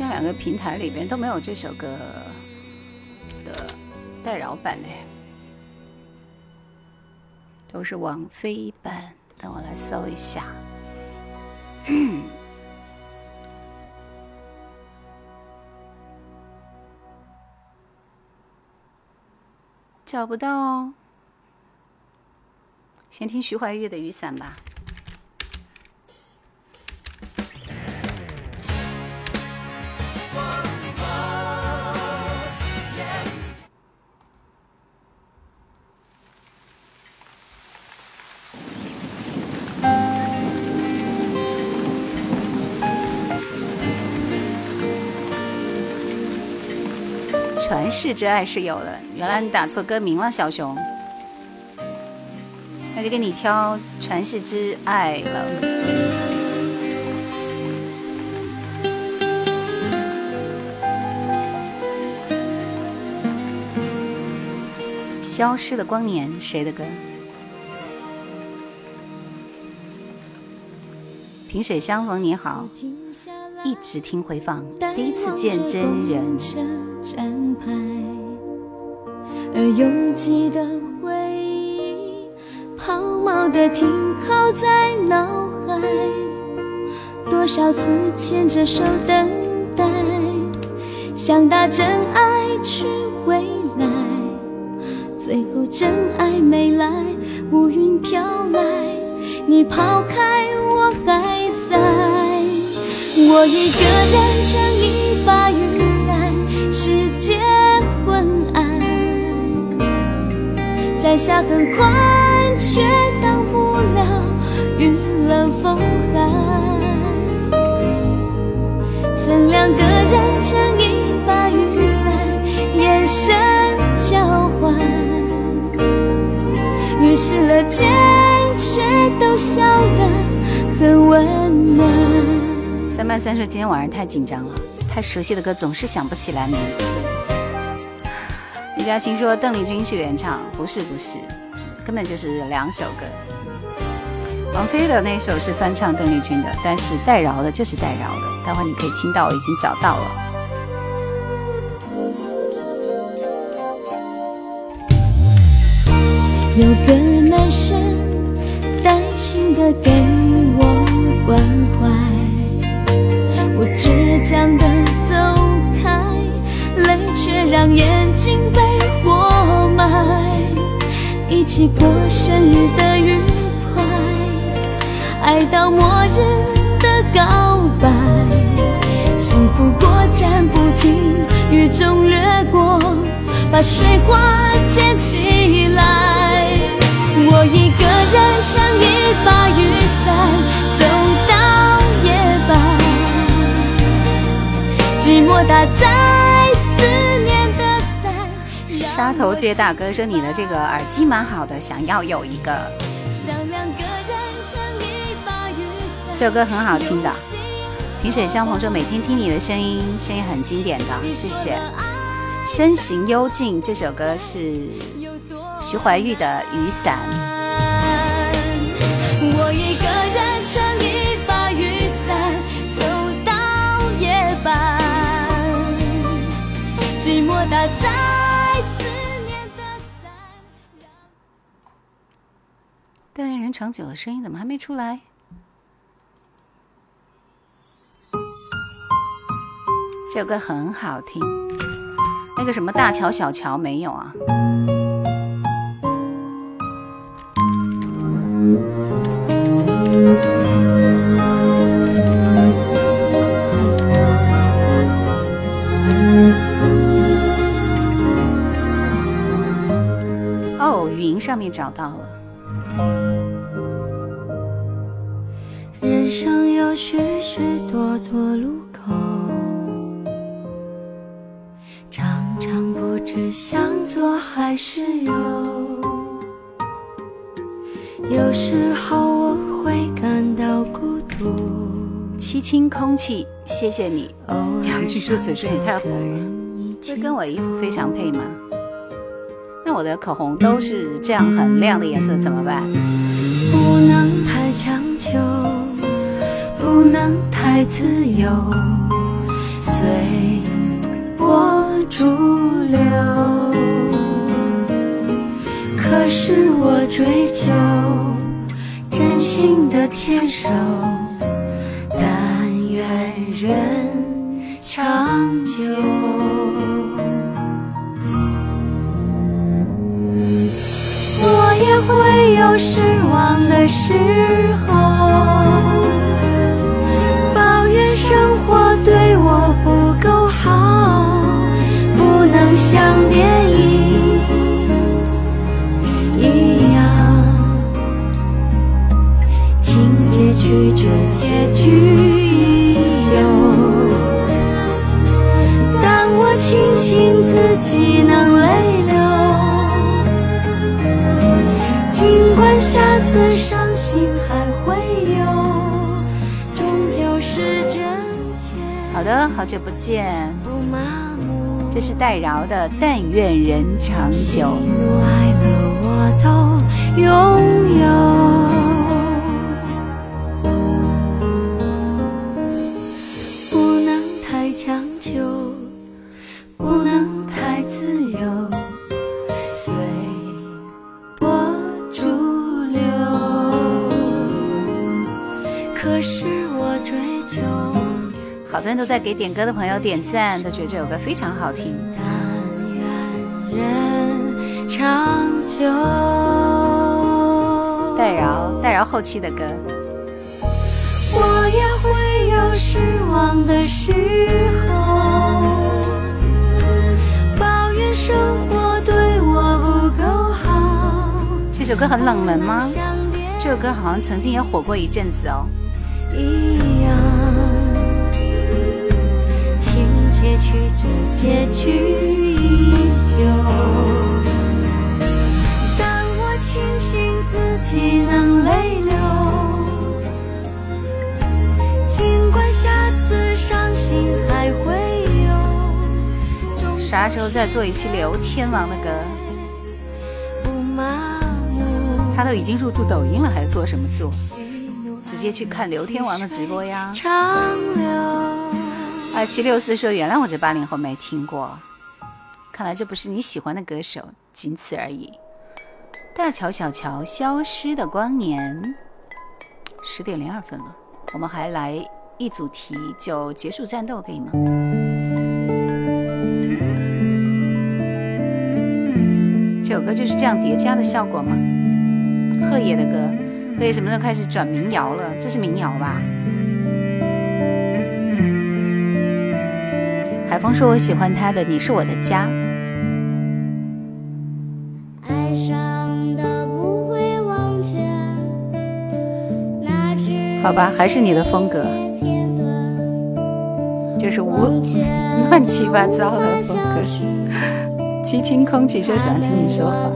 这两个平台里边都没有这首歌的代饶版嘞，都是王菲版。等我来搜一下，找不到哦。先听徐怀钰的《雨伞》吧。世之爱是有的，原来你打错歌名了，小熊，那就给你挑传世之爱了。消失的光年，谁的歌？萍水相逢，你好，一直听回放，第一次见真人。站牌，而拥挤的回忆好好的停靠在脑海，多少次牵着手等待，想打真爱去未来，最后真爱没来，乌云飘来，你抛开我还在，我一个人撑一伞下很宽。却挡不了雨冷风寒。曾两个人撑一把雨伞，眼神交换，于是了间却都笑得很温暖。三班三说今天晚上太紧张了，太熟悉的歌总是想不起来名字。李佳琴说邓丽君是原唱，不是不是。根本就是两首歌，王菲的那首是翻唱邓丽君的，但是代饶的就是代饶的，待会你可以听到，我已经找到了。有个男生担心的给我关怀，起过生日的愉快，爱到末日的告白，幸福过站不停，雨中掠过，把水花溅起来。我一个人撑一把雨伞，走到夜半，寂寞打在。沙头街大哥说：“你的这个耳机蛮好的，想要有一个。”这首歌很好听的。萍水相逢说：“每天听你的声音，声音很经典的，谢谢。”身形幽静这首歌是徐怀钰的《雨伞》。我一个人撑一把雨伞，走到夜半，寂寞打在。长久的声音怎么还没出来？这首歌很好听，那个什么大桥小桥没有啊？哦，云上面找到了。生有许许多多路口，常常不知向左还是右。有时候我会感到孤独。凄清空气，谢谢你。两句说嘴唇也太红了，这跟我衣服非常配吗？那我的口红都是这样很亮的颜色，怎么办？不能太强求。不能太自由，随波逐流。可是我追求真心的牵手，但愿人长久。我也会有失望的时候。像电影一样，情节曲折，结局已有。但我庆幸自己能泪流，尽管下次伤心还会有。终究是真好的，好久不见。这是戴饶的《但愿人长久》。拥有不能太强求，好多人都在给点歌的朋友点赞，都觉得这首歌非常好听。但愿人长久。戴饶，戴饶后期的歌。我也会有失望的时候，抱怨生活对我不够好。这首歌很冷门吗？这首歌好像曾经也火过一阵子哦。一样，节曲折，结局依旧。当我庆幸自己能泪流，尽管下次伤心还会有。啥时候再做一期刘天王的歌？他都已经入驻抖音了，还做什么做？直接去看刘天王的直播呀！长流。二七六四说：“原来我这八零后没听过，看来这不是你喜欢的歌手，仅此而已。”大乔小乔，消失的光年，十点零二分了，我们还来一组题就结束战斗，可以吗？这首歌就是这样叠加的效果吗？贺野的歌。所以什么时候开始转民谣了？这是民谣吧？海风说：“我喜欢他的《你是我的家》。”好吧，还是你的风格，就是无乱七八糟的风格。凄清空气说喜欢听你说话。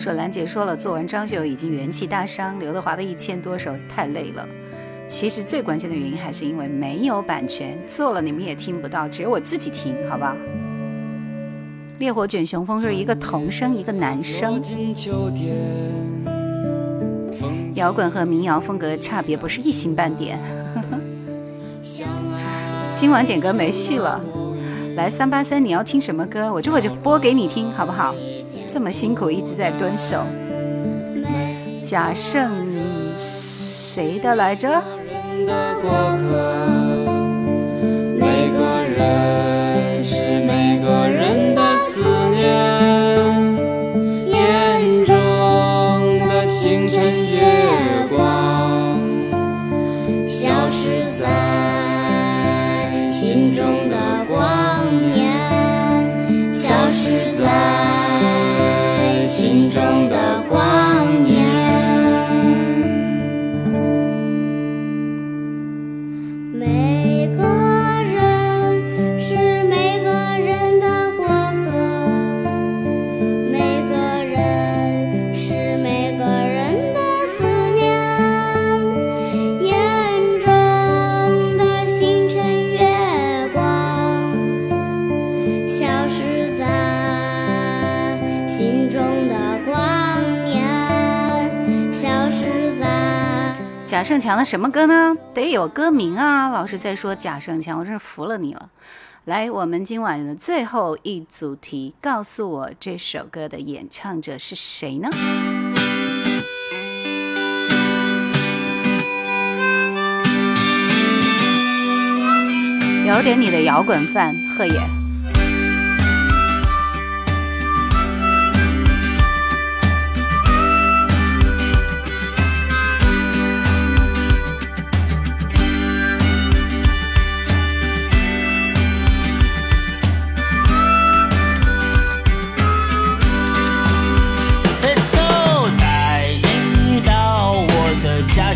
说兰姐说了，做完张学友已经元气大伤，刘德华的一千多首太累了。其实最关键的原因还是因为没有版权，做了你们也听不到，只有我自己听，好不好？烈火卷雄风是一个童声，一个男声。摇滚和民谣风格差别不是一星半点。今晚点歌没戏了，来三八三，你要听什么歌？我这会就播给你听，好不好？这么辛苦一直在蹲守，假胜谁的来着？贾胜强的什么歌呢？得有歌名啊！老师在说贾胜强，我真是服了你了。来，我们今晚的最后一组题，告诉我这首歌的演唱者是谁呢？有点你的摇滚范，贺野。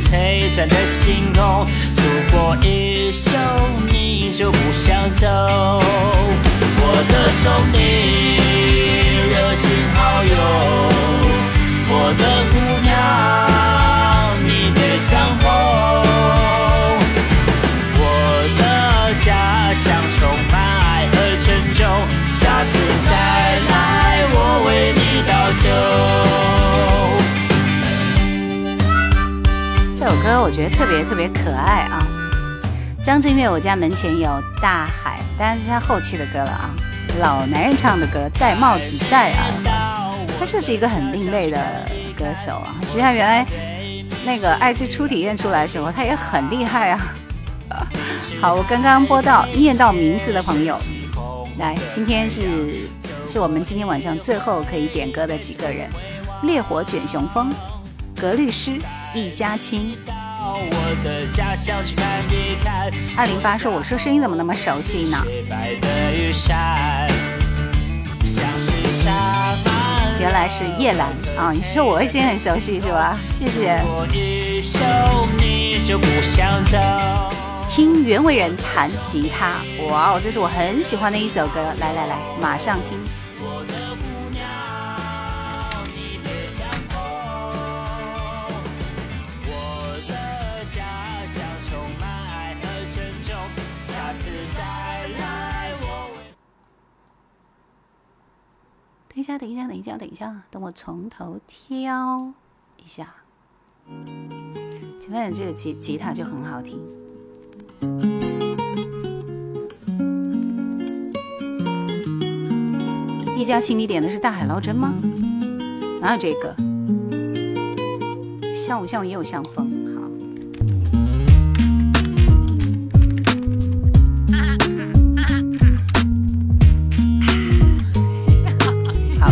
璀璨的星空，如果一宿你就不想走。我的兄弟，热情好友，我的姑娘，我觉得特别特别可爱啊！张震岳，我家门前有大海，当然是他后期的歌了啊。老男人唱的歌，戴帽子戴耳环，他就是一个很另类的歌手啊。其实他原来那个爱之初体验出来的时候，他也很厉害啊。好，我刚刚播到念到名字的朋友，来，今天是是我们今天晚上最后可以点歌的几个人：烈火卷雄风、格律诗、易家清。二零八说：“我说声音怎么那么熟悉呢？”原来是叶兰啊！你是说我的声音很熟悉是吧？谢谢。听袁惟仁弹吉他，哇哦，这是我很喜欢的一首歌。来来来，马上听。等一下，等一下，等一下，等一下，等我从头挑一下。前面的这个吉吉他就很好听。一家亲，你点的是《大海捞针》吗？哪有这个？像雾像雾也有像风。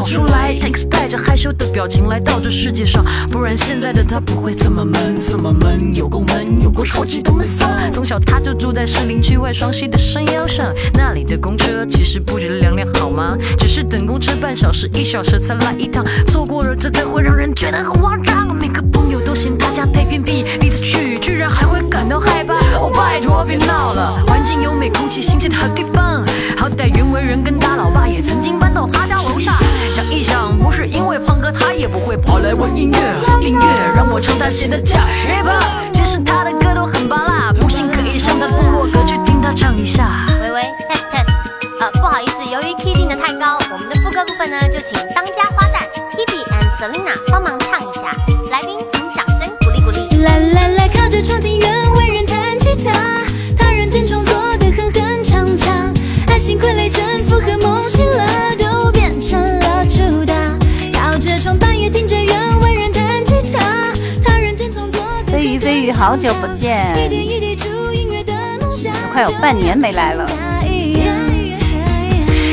跑出来，，X 带着害羞的表情来到这世界上，不然现在的他不会这么闷，这么闷，有够闷，有够超级的闷骚。从小他就住在士林区外双溪的山腰上，那里的公车其实不止两辆，好吗？只是等公车半小时、一小时才来一趟，错过了真的会让人觉得很慌张。每个朋友都嫌他家太偏僻，第一次去居然还会感到害怕。哦，拜托别闹了，环境优美，空气新鲜的好地方。好歹袁惟仁跟大老爸也曾经搬到。他家楼下，想一想，不是因为胖哥，他也不会跑来问音乐。音乐让我唱他写的假 rap，其实他的歌都很巴拉，不信可以上他部落格去听他唱一下。喂喂，test test，呃，不好意思，由于 key 定的太高，我们的副歌部分呢，就请当家花旦 Hebe and Selina 帮忙唱一下。好久不见，快有半年没来了。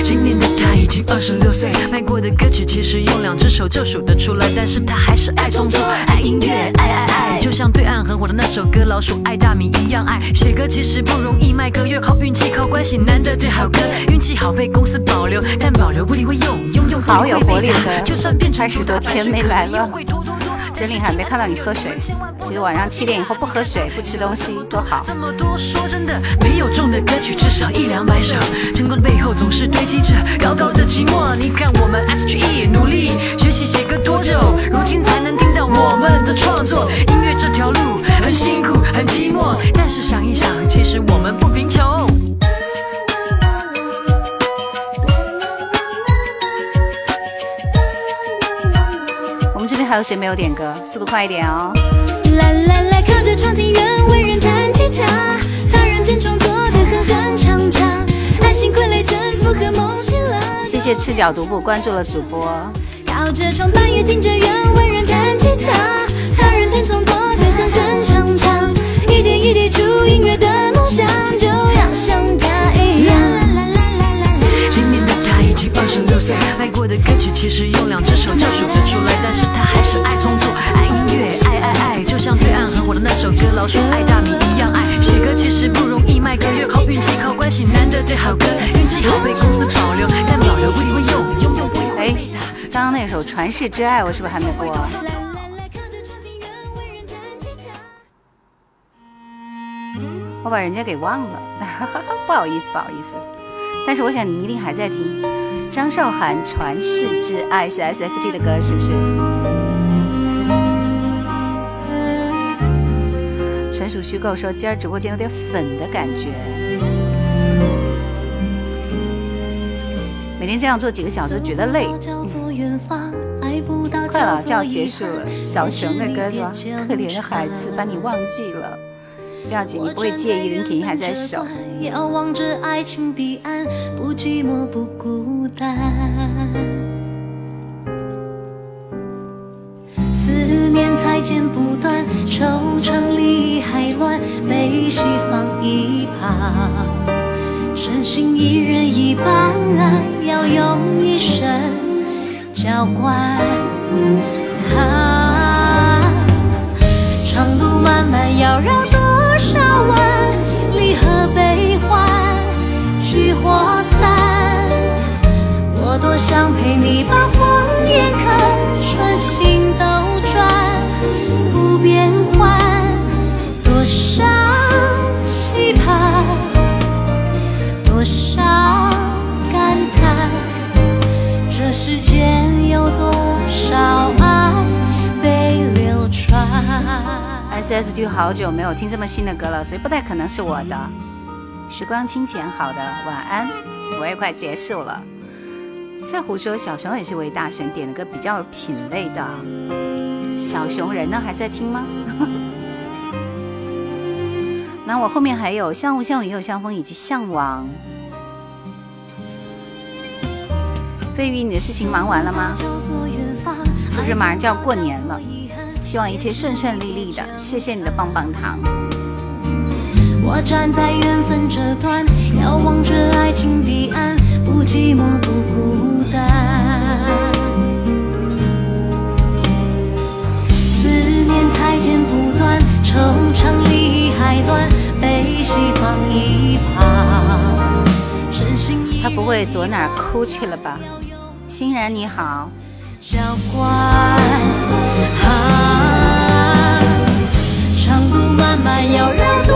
今年的他已经二十六岁，卖过的歌曲其实用两只手就数得出来，但是他还是爱创作，爱音乐，爱爱爱，就像对岸很火的那首歌《老鼠爱大米》一样爱。写歌其实不容易，卖歌越靠运气，靠关系，难得对好歌，运气好被公司保留，但保留不一定会用，用用好有活力的，就算变成十多天没来了。真厉害，没看到你喝水。其实晚上七点以后不喝水、不吃东西多好。这么多说真的，没有中的歌曲至少一两百首。成功的背后总是堆积着高高的寂寞。你看我们 S G E 努力学习写歌多久，如今才能听到我们的创作。音乐这条路很辛苦很寂寞，但是想一想，其实我们不贫穷。还有谁没有点歌？速度快一点哦。靠着窗为人弹吉他人唱唱爱征服和梦醒了。谢谢赤脚独步关注了主播。靠着窗半夜听着原味人弹吉他他人间创作的哼唱唱一点一滴竹音乐的梦想就经二十六岁，爱过的歌曲其实用两只手就数得出来，但是他还是爱创作，爱音乐，爱爱爱，就像对岸很火的那首歌《老鼠爱大米》一样爱。写歌其实不容易，卖歌越靠运气，靠关系，难得对好歌，运气好被公司保留，但保留不一定用，用用不一定哎会。，刚刚那首《传世之爱》，我是不是还没播？我把人家给忘了，不好意思，不好意思。但是我想你一定还在听张韶涵《传世之爱》，是 SST 的歌，是不是？纯属虚构，说今儿直播间有点粉的感觉。每天这样做几个小时，觉得累。快了，就要结束了。小熊的歌是吧？可怜的孩子，把你忘记了。不要紧，你不会介意的，你肯定还在手。遥望着爱情彼岸，不寂寞不孤单。思念才剪不断，惆怅里还乱，悲喜放一旁。真心一人一半，啊要用一生浇灌。啊，长路漫漫，要绕多少弯？离合悲，聚或散。我多想陪你把谎言看，穿心斗转，不变换。多少期盼，多少感叹，这世间有多少爱被流传。SSG 好久没有听这么新的歌了，所以不太可能是我的。时光清浅，好的，晚安。我也快结束了。翠湖说小熊也是位大神，点了个比较有品味的。小熊人呢？还在听吗？那我后面还有像雾像雨也有相逢以及向往。飞鱼，你的事情忙完了吗？是不是马上就要过年了？希望一切顺顺利利的。谢谢你的棒棒糖。我站在缘分这端，遥望着爱情彼岸，不寂寞不孤单。思念裁剪不断，惆怅里还乱，悲喜放一旁。真心一他不会躲哪儿哭去了吧？欣然你好，浇灌。啊，长路漫漫，要绕多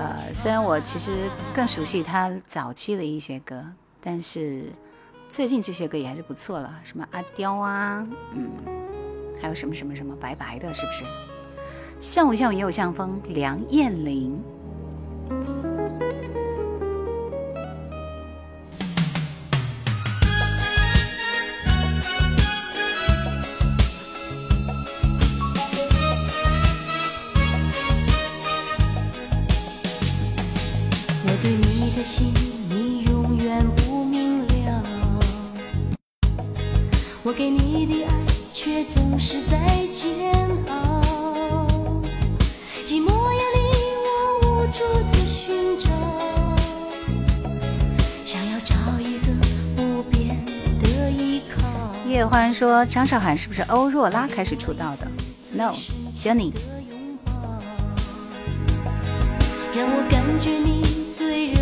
呃，虽然我其实更熟悉他早期的一些歌，但是最近这些歌也还是不错了，什么阿刁啊，嗯，还有什么什么什么白白的，是不是？像我像我也有像风，梁艳玲。心，你永远不明了。我给你的爱，却总是在煎熬。寂寞夜里，我无助的寻找，想要找一个不变的依靠。叶欢说张韶涵是不是欧若拉开始出道的？No，Jenny。让我感觉你最热。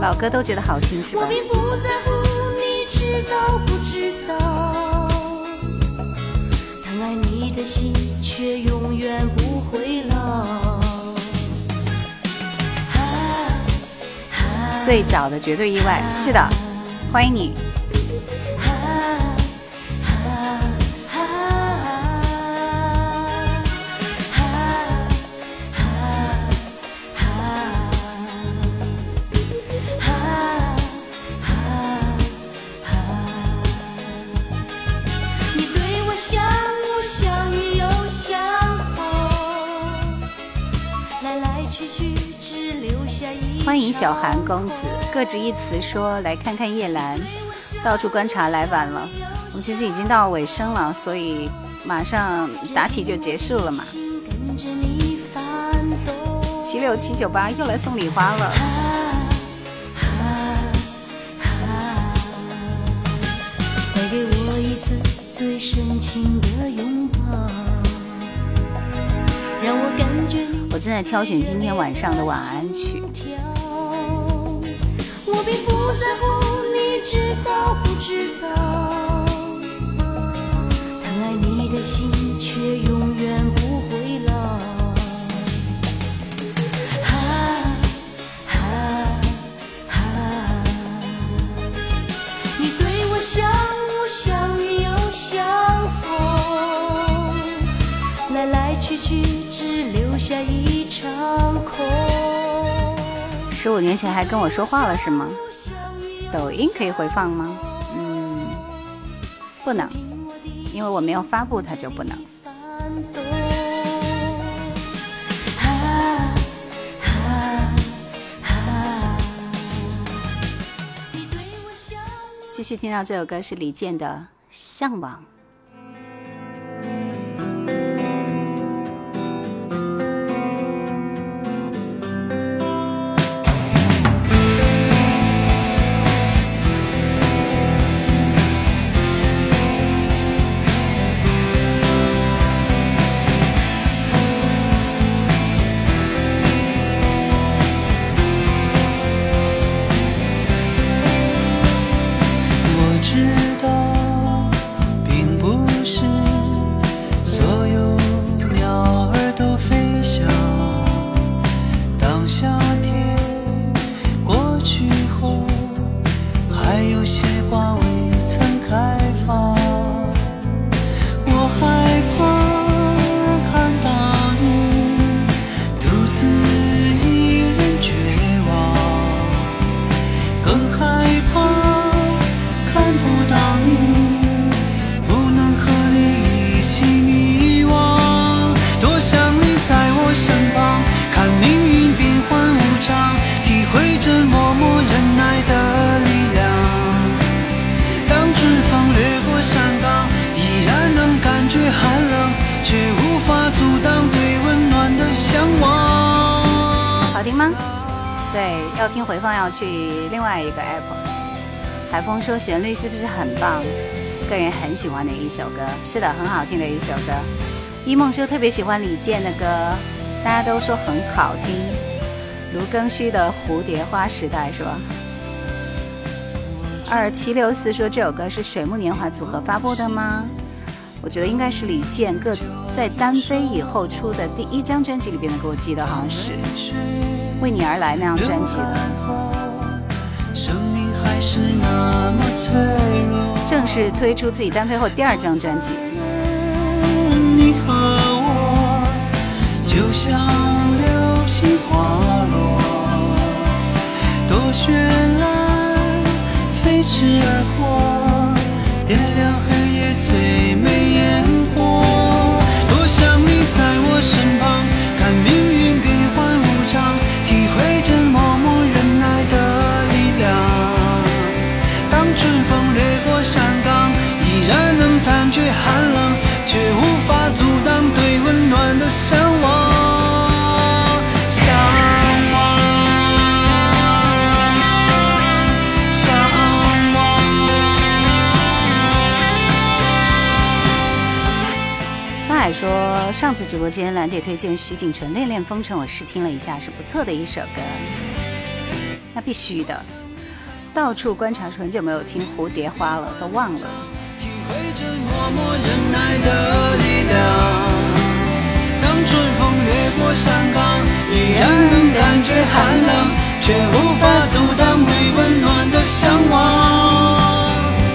老歌都觉得好听是吧我？并不在乎你知道不知道，疼爱你的心却永远不会老。啊啊最早的绝对意外，是的，欢迎你。小韩公子，各执一词说来看看叶兰，到处观察来晚了，我们其实已经到尾声了，所以马上答题就结束了嘛。七六七九八又来送礼花了，再给我一次最深情的拥抱，让我感觉你我正在挑选今天晚上的晚安曲。我并不在乎你知道不知道，疼爱你的心却永远不十五年前还跟我说话了是吗？抖音可以回放吗？嗯，不能，因为我没有发布，它就不能。继续听到这首歌是李健的《向往》。海风说旋律是不是很棒？个人很喜欢的一首歌，是的，很好听的一首歌。一梦说特别喜欢李健的歌，大家都说很好听。卢庚戌的《蝴蝶花时代》是吧？二七六四说这首歌是水木年华组合发布的吗？我觉得应该是李健各在单飞以后出的第一张专辑里边的歌，我记得好像是《为你而来》那张专辑的。是那么脆弱。正式推出自己单飞后第二张专辑。你和我就像流星滑落，多绚烂，飞驰而过，点亮说，上次直播间兰姐推荐徐锦纯《恋恋风尘》，我试听了一下，是不错的一首歌。那必须的，到处观察，很久没有听《蝴蝶花》了，都忘了。体会着默默忍耐的力量。当春风掠过山岗，依然能感觉寒冷，却无法阻挡对温暖的向往。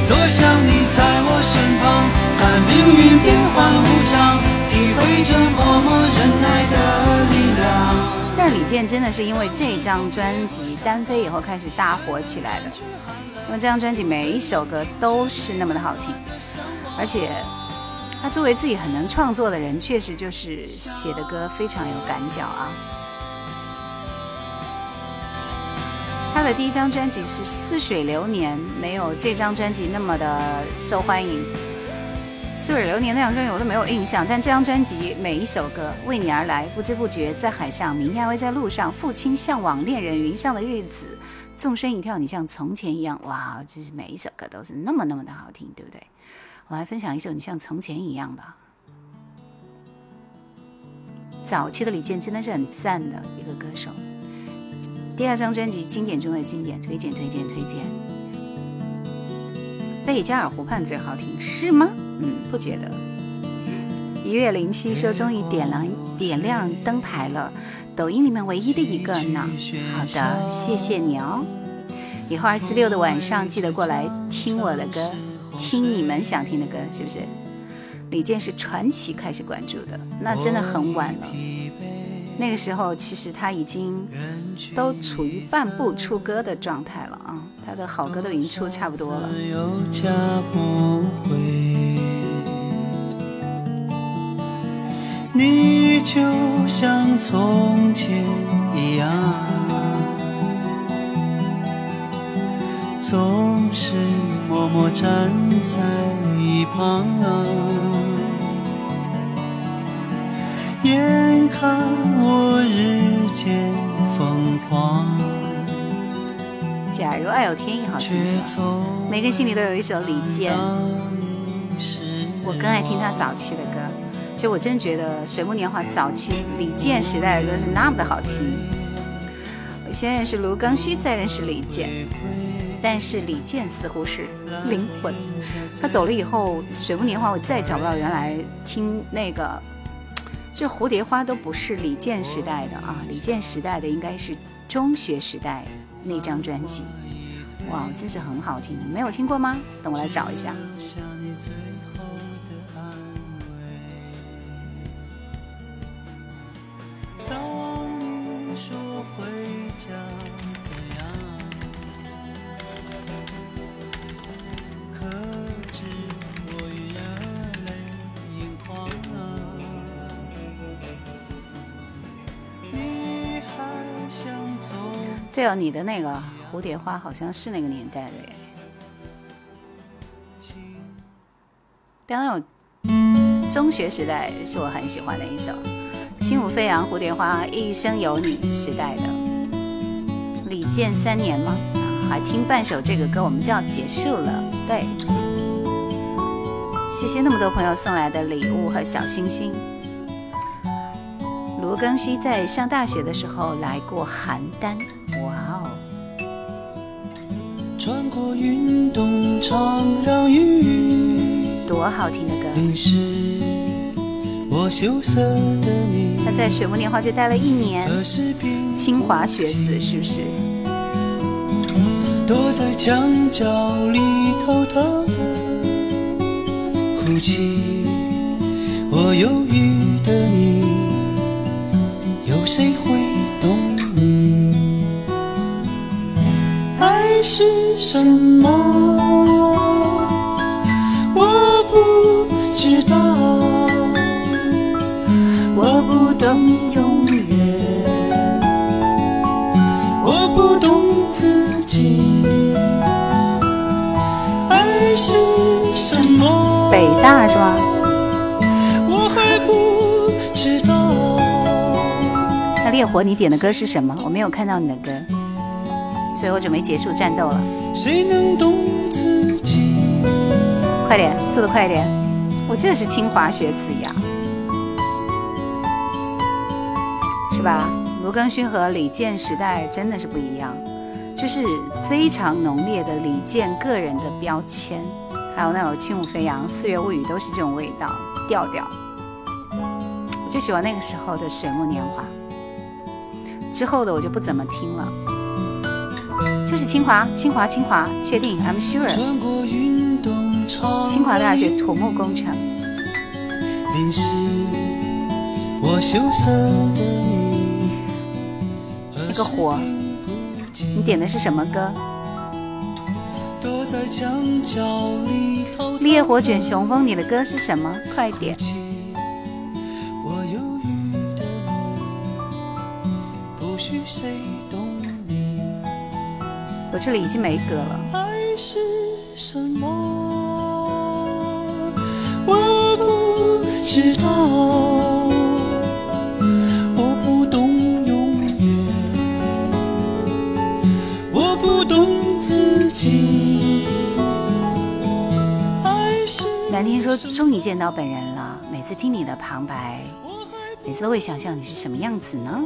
多想你在我身旁，看命运变幻无常，体会着默默忍耐的力量。但李健真的是因为这张专辑单飞以后开始大火起来的，因为这张专辑每一首歌都是那么的好听，而且他作为自己很能创作的人，确实就是写的歌非常有感脚啊。他的第一张专辑是《似水流年》，没有这张专辑那么的受欢迎。《似水流年》那张专辑我都没有印象，但这张专辑每一首歌为你而来，不知不觉在海上，明天还会在路上，父亲向往恋人云上的日子，纵身一跳，你像从前一样，哇，这是每一首歌都是那么那么的好听，对不对？我来分享一首《你像从前一样》吧。早期的李健真的是很赞的一个歌手。第二张专辑经典中的经典，推荐推荐推荐。贝加尔湖畔最好听是吗？嗯，不觉得。一月零七说终于点亮点亮灯牌了，抖音里面唯一的一个呢。好的，谢谢你哦。以后二四六的晚上记得过来听我的歌，听你们想听的歌，是不是？李健是传奇开始关注的，那真的很晚了。那个时候其实他已经都处于半步出歌的状态了啊，他的好歌都已经出差不多了。你就像从前一样，总是默默站在一旁。眼看我日渐疯狂。假如爱有天意，好听每个心里都有一首李健，我更爱听他早期的歌。其实我真觉得《水木年华》早期李健时代的歌是那么的好听。我先认识卢庚戌，再认识李健，但是李健似乎是灵魂。他走了以后，《水木年华》我再也找不到原来听那个。这蝴蝶花都不是李健时代的啊，李健时代的应该是中学时代那张专辑，哇，真是很好听，没有听过吗？等我来找一下。你的那个蝴蝶花好像是那个年代的耶。当然，有中学时代是我很喜欢的一首《轻舞飞扬蝴蝶花》，一生有你时代的李健三年吗？还听半首这个歌，我们就要结束了。对，谢谢那么多朋友送来的礼物和小星星。罗庚戌在上大学的时候来过邯郸。哇哦！穿过云动场让雨多好听的歌！淋湿我羞涩的你。他在水木年华就待了一年，清华学子是不是？躲在墙角里偷偷的哭泣，我忧郁的你，有谁会懂你？爱是什么？我不知道，我不懂永远，我不懂自己。爱是什么？北大是吧？烈火，你点的歌是什么？我没有看到你的歌。所以我准备结束战斗了。谁能懂自己？快点，速度快一点！我就是清华学子呀，是吧？卢庚戌和李健时代真的是不一样，就是非常浓烈的李健个人的标签，还有那首《轻舞飞扬》《四月物语》都是这种味道调调。我就喜欢那个时候的《水木年华》，之后的我就不怎么听了。就是清华，清华，清华，确定，I'm sure。清华大学土木工程。那个火，你点的是什么歌？烈火卷雄风，你的歌是什么？快点。我这里已经没歌了。爱是什么？我不知道，我不懂永远，我不懂自己。爱是蓝天说：“终于见到本人了，每次听你的旁白，每次都会想象你是什么样子呢？”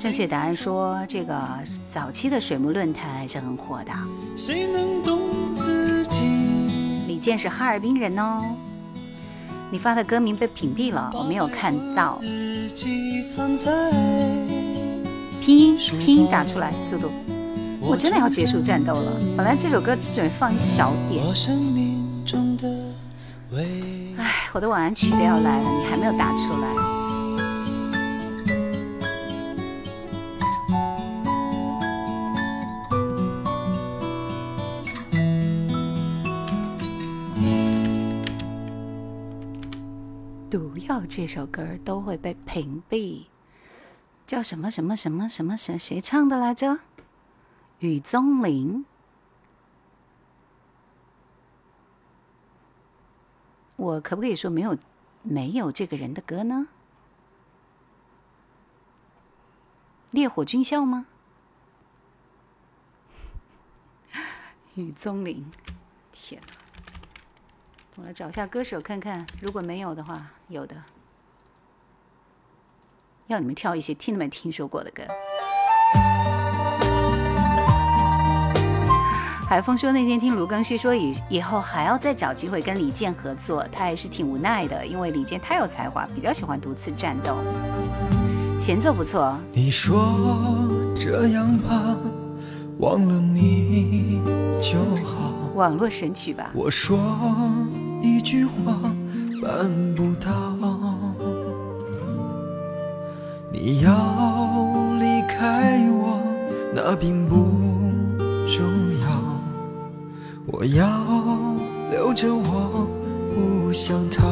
正确答案说：“这个早期的水木论坛还是很火的。谁能懂自己？”李健是哈尔滨人哦。你发的歌名被屏蔽了，我没有看到。拼音拼音打出来，速度。我真的要结束战斗了。本来这首歌只准备放一小点。我生命中的唯唉，我的晚安曲都要来了，你还没有打出来。这首歌都会被屏蔽，叫什么什么什么什么谁谁唱的来着？雨宗林。我可不可以说没有没有这个人的歌呢？烈火军校吗？雨宗林，天哪！我来找一下歌手看看，如果没有的话，有的。要你们挑一些听都没听说过的歌。海峰说那天听卢庚戌说以以后还要再找机会跟李健合作，他还是挺无奈的，因为李健太有才华，比较喜欢独自战斗。前奏不错，你说这样吧，忘了你就好。网络神曲吧。我说一句话办不到，你要离开我，那并不重要。我要留着我，不想逃。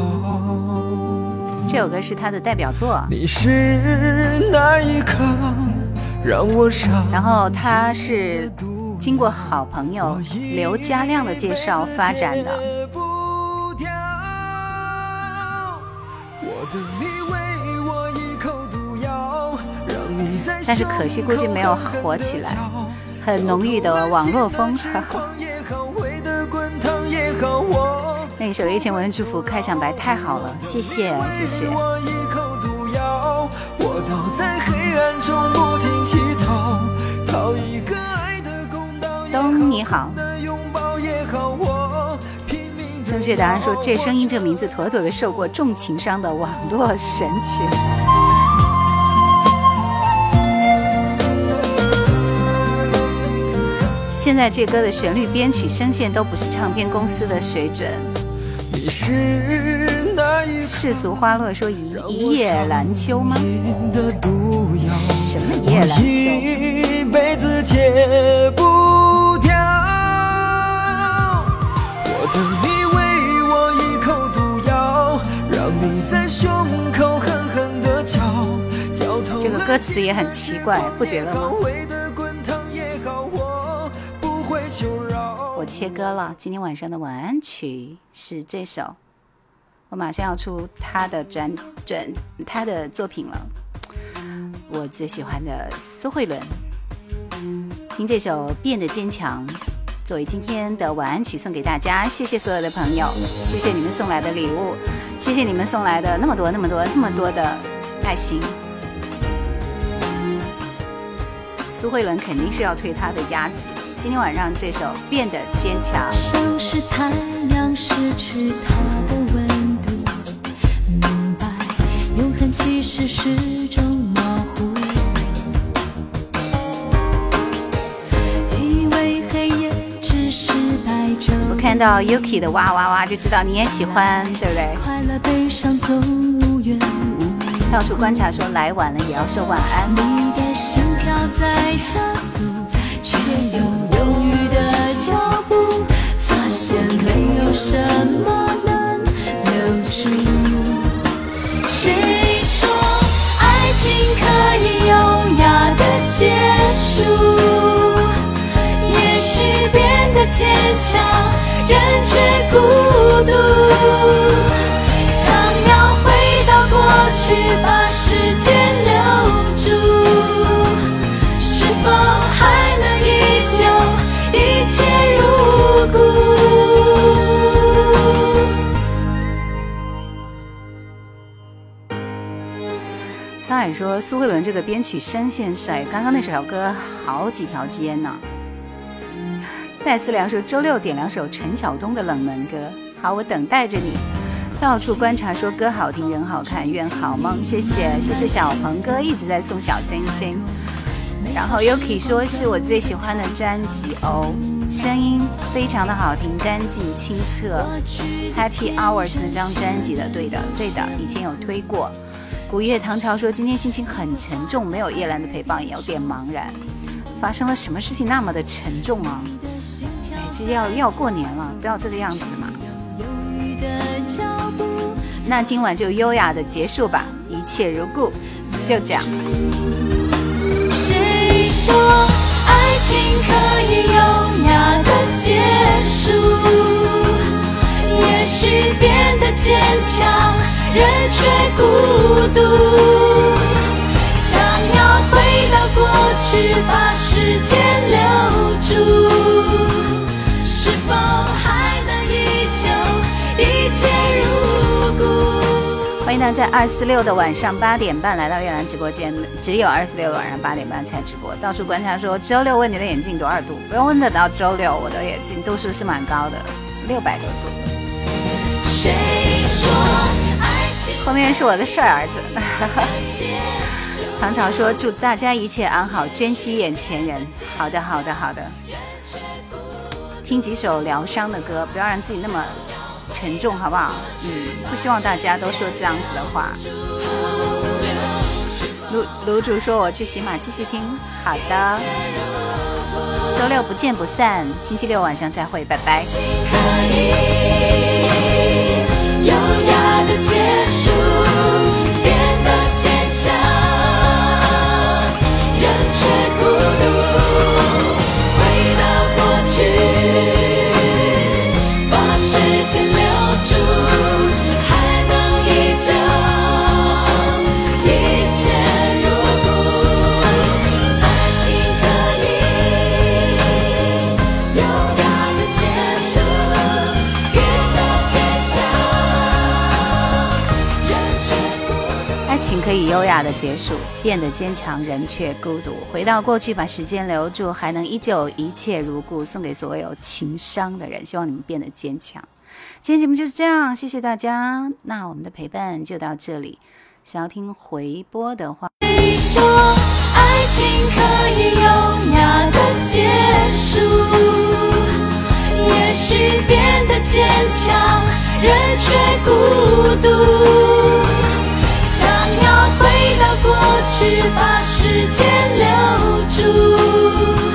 这首歌是他的代表作，你是那一刻让我伤。然后他是经过好朋友刘家亮的介绍发展的。但是可惜估计没有火起来，很浓郁的网络风。哈哈狂也好，回得滚烫也好，我那首《一千文祝福》开场白太好了，谢谢谢谢。我一口毒药，我倒在黑暗中不停乞讨，讨一个爱的公道也好。东你好，的拥抱也好，我拼命地正确答案说这声音这名字妥妥的受过重情伤的网络神曲。现在这歌的旋律、编曲、声线都不是唱片公司的水准。你是那一世俗花落说一一叶兰秋吗？的什么一叶兰秋？一辈子戒不掉。我等你喂我一口毒药，让你在胸口狠狠地敲，绞痛这个歌词也很奇怪，不觉得吗？切歌了，今天晚上的晚安曲是这首，我马上要出他的专专他的作品了，我最喜欢的苏慧伦，听这首《变得坚强》作为今天的晚安曲送给大家，谢谢所有的朋友，谢谢你们送来的礼物，谢谢你们送来的那么多那么多那么多的爱心。苏慧伦肯定是要推他的鸭子。今天晚上这首《变得坚强》，像是太阳失去它的温度，明白永恒其实是种模糊。以为黑夜只是我看到 Yuki 的哇哇哇，就知道你也喜欢，对不对？快乐悲伤总无缘无。到处观察说来晚了也要说晚安。你的心跳在加速，什么能留住。谁说爱情可以优雅的结束？也许变得坚强，人却孤独。想要回到过去，把时间留住，是否还能依旧一切如沧海说苏慧伦这个编曲声线帅，刚刚那首歌好几条街呢。戴思良说周六点两首陈晓东的冷门歌，好，我等待着你。到处观察说歌好听人好看，愿好梦，谢谢谢谢小鹏哥一直在送小星星。然后 Yuki 说是我最喜欢的专辑哦，声音非常的好听，干净清澈。Happy Hours 那张专辑的，对的对的，以前有推过。古月唐朝说今天心情很沉重，没有叶兰的陪伴也有点茫然。发生了什么事情那么的沉重啊？哎，其实要要过年了，不要这个样子嘛。那今晚就优雅的结束吧，一切如故，就这样。谁说爱情可以优雅的结束？也许变得坚强，人却孤独。想要回到过去，把时间留住，是否还能依旧一切如故？欢迎大家在二四六的晚上八点半来到月兰直播间，只有二四六的晚上八点半才直播。到处观察说周六问你的眼镜多少度？不用问得，到周六我的眼镜度数是蛮高的，六百多度。谁说后面是我的帅儿子。唐朝说祝大家一切安好，珍惜眼前人。好的，好的，好的。听几首疗伤的歌，不要让自己那么沉重，好不好？嗯，不希望大家都说这样子的话。卢卢主说我去洗马继续听。好的，周六不见不散，星期六晚上再会，拜拜。结束。可以优雅的结束，变得坚强，人却孤独。回到过去，把时间留住，还能依旧一切如故。送给所有情伤的人，希望你们变得坚强。今天节目就是这样，谢谢大家。那我们的陪伴就到这里。想要听回播的话，谁说爱情可以优雅的结束？也许变得坚强，人却孤独。回到过去把时间留住。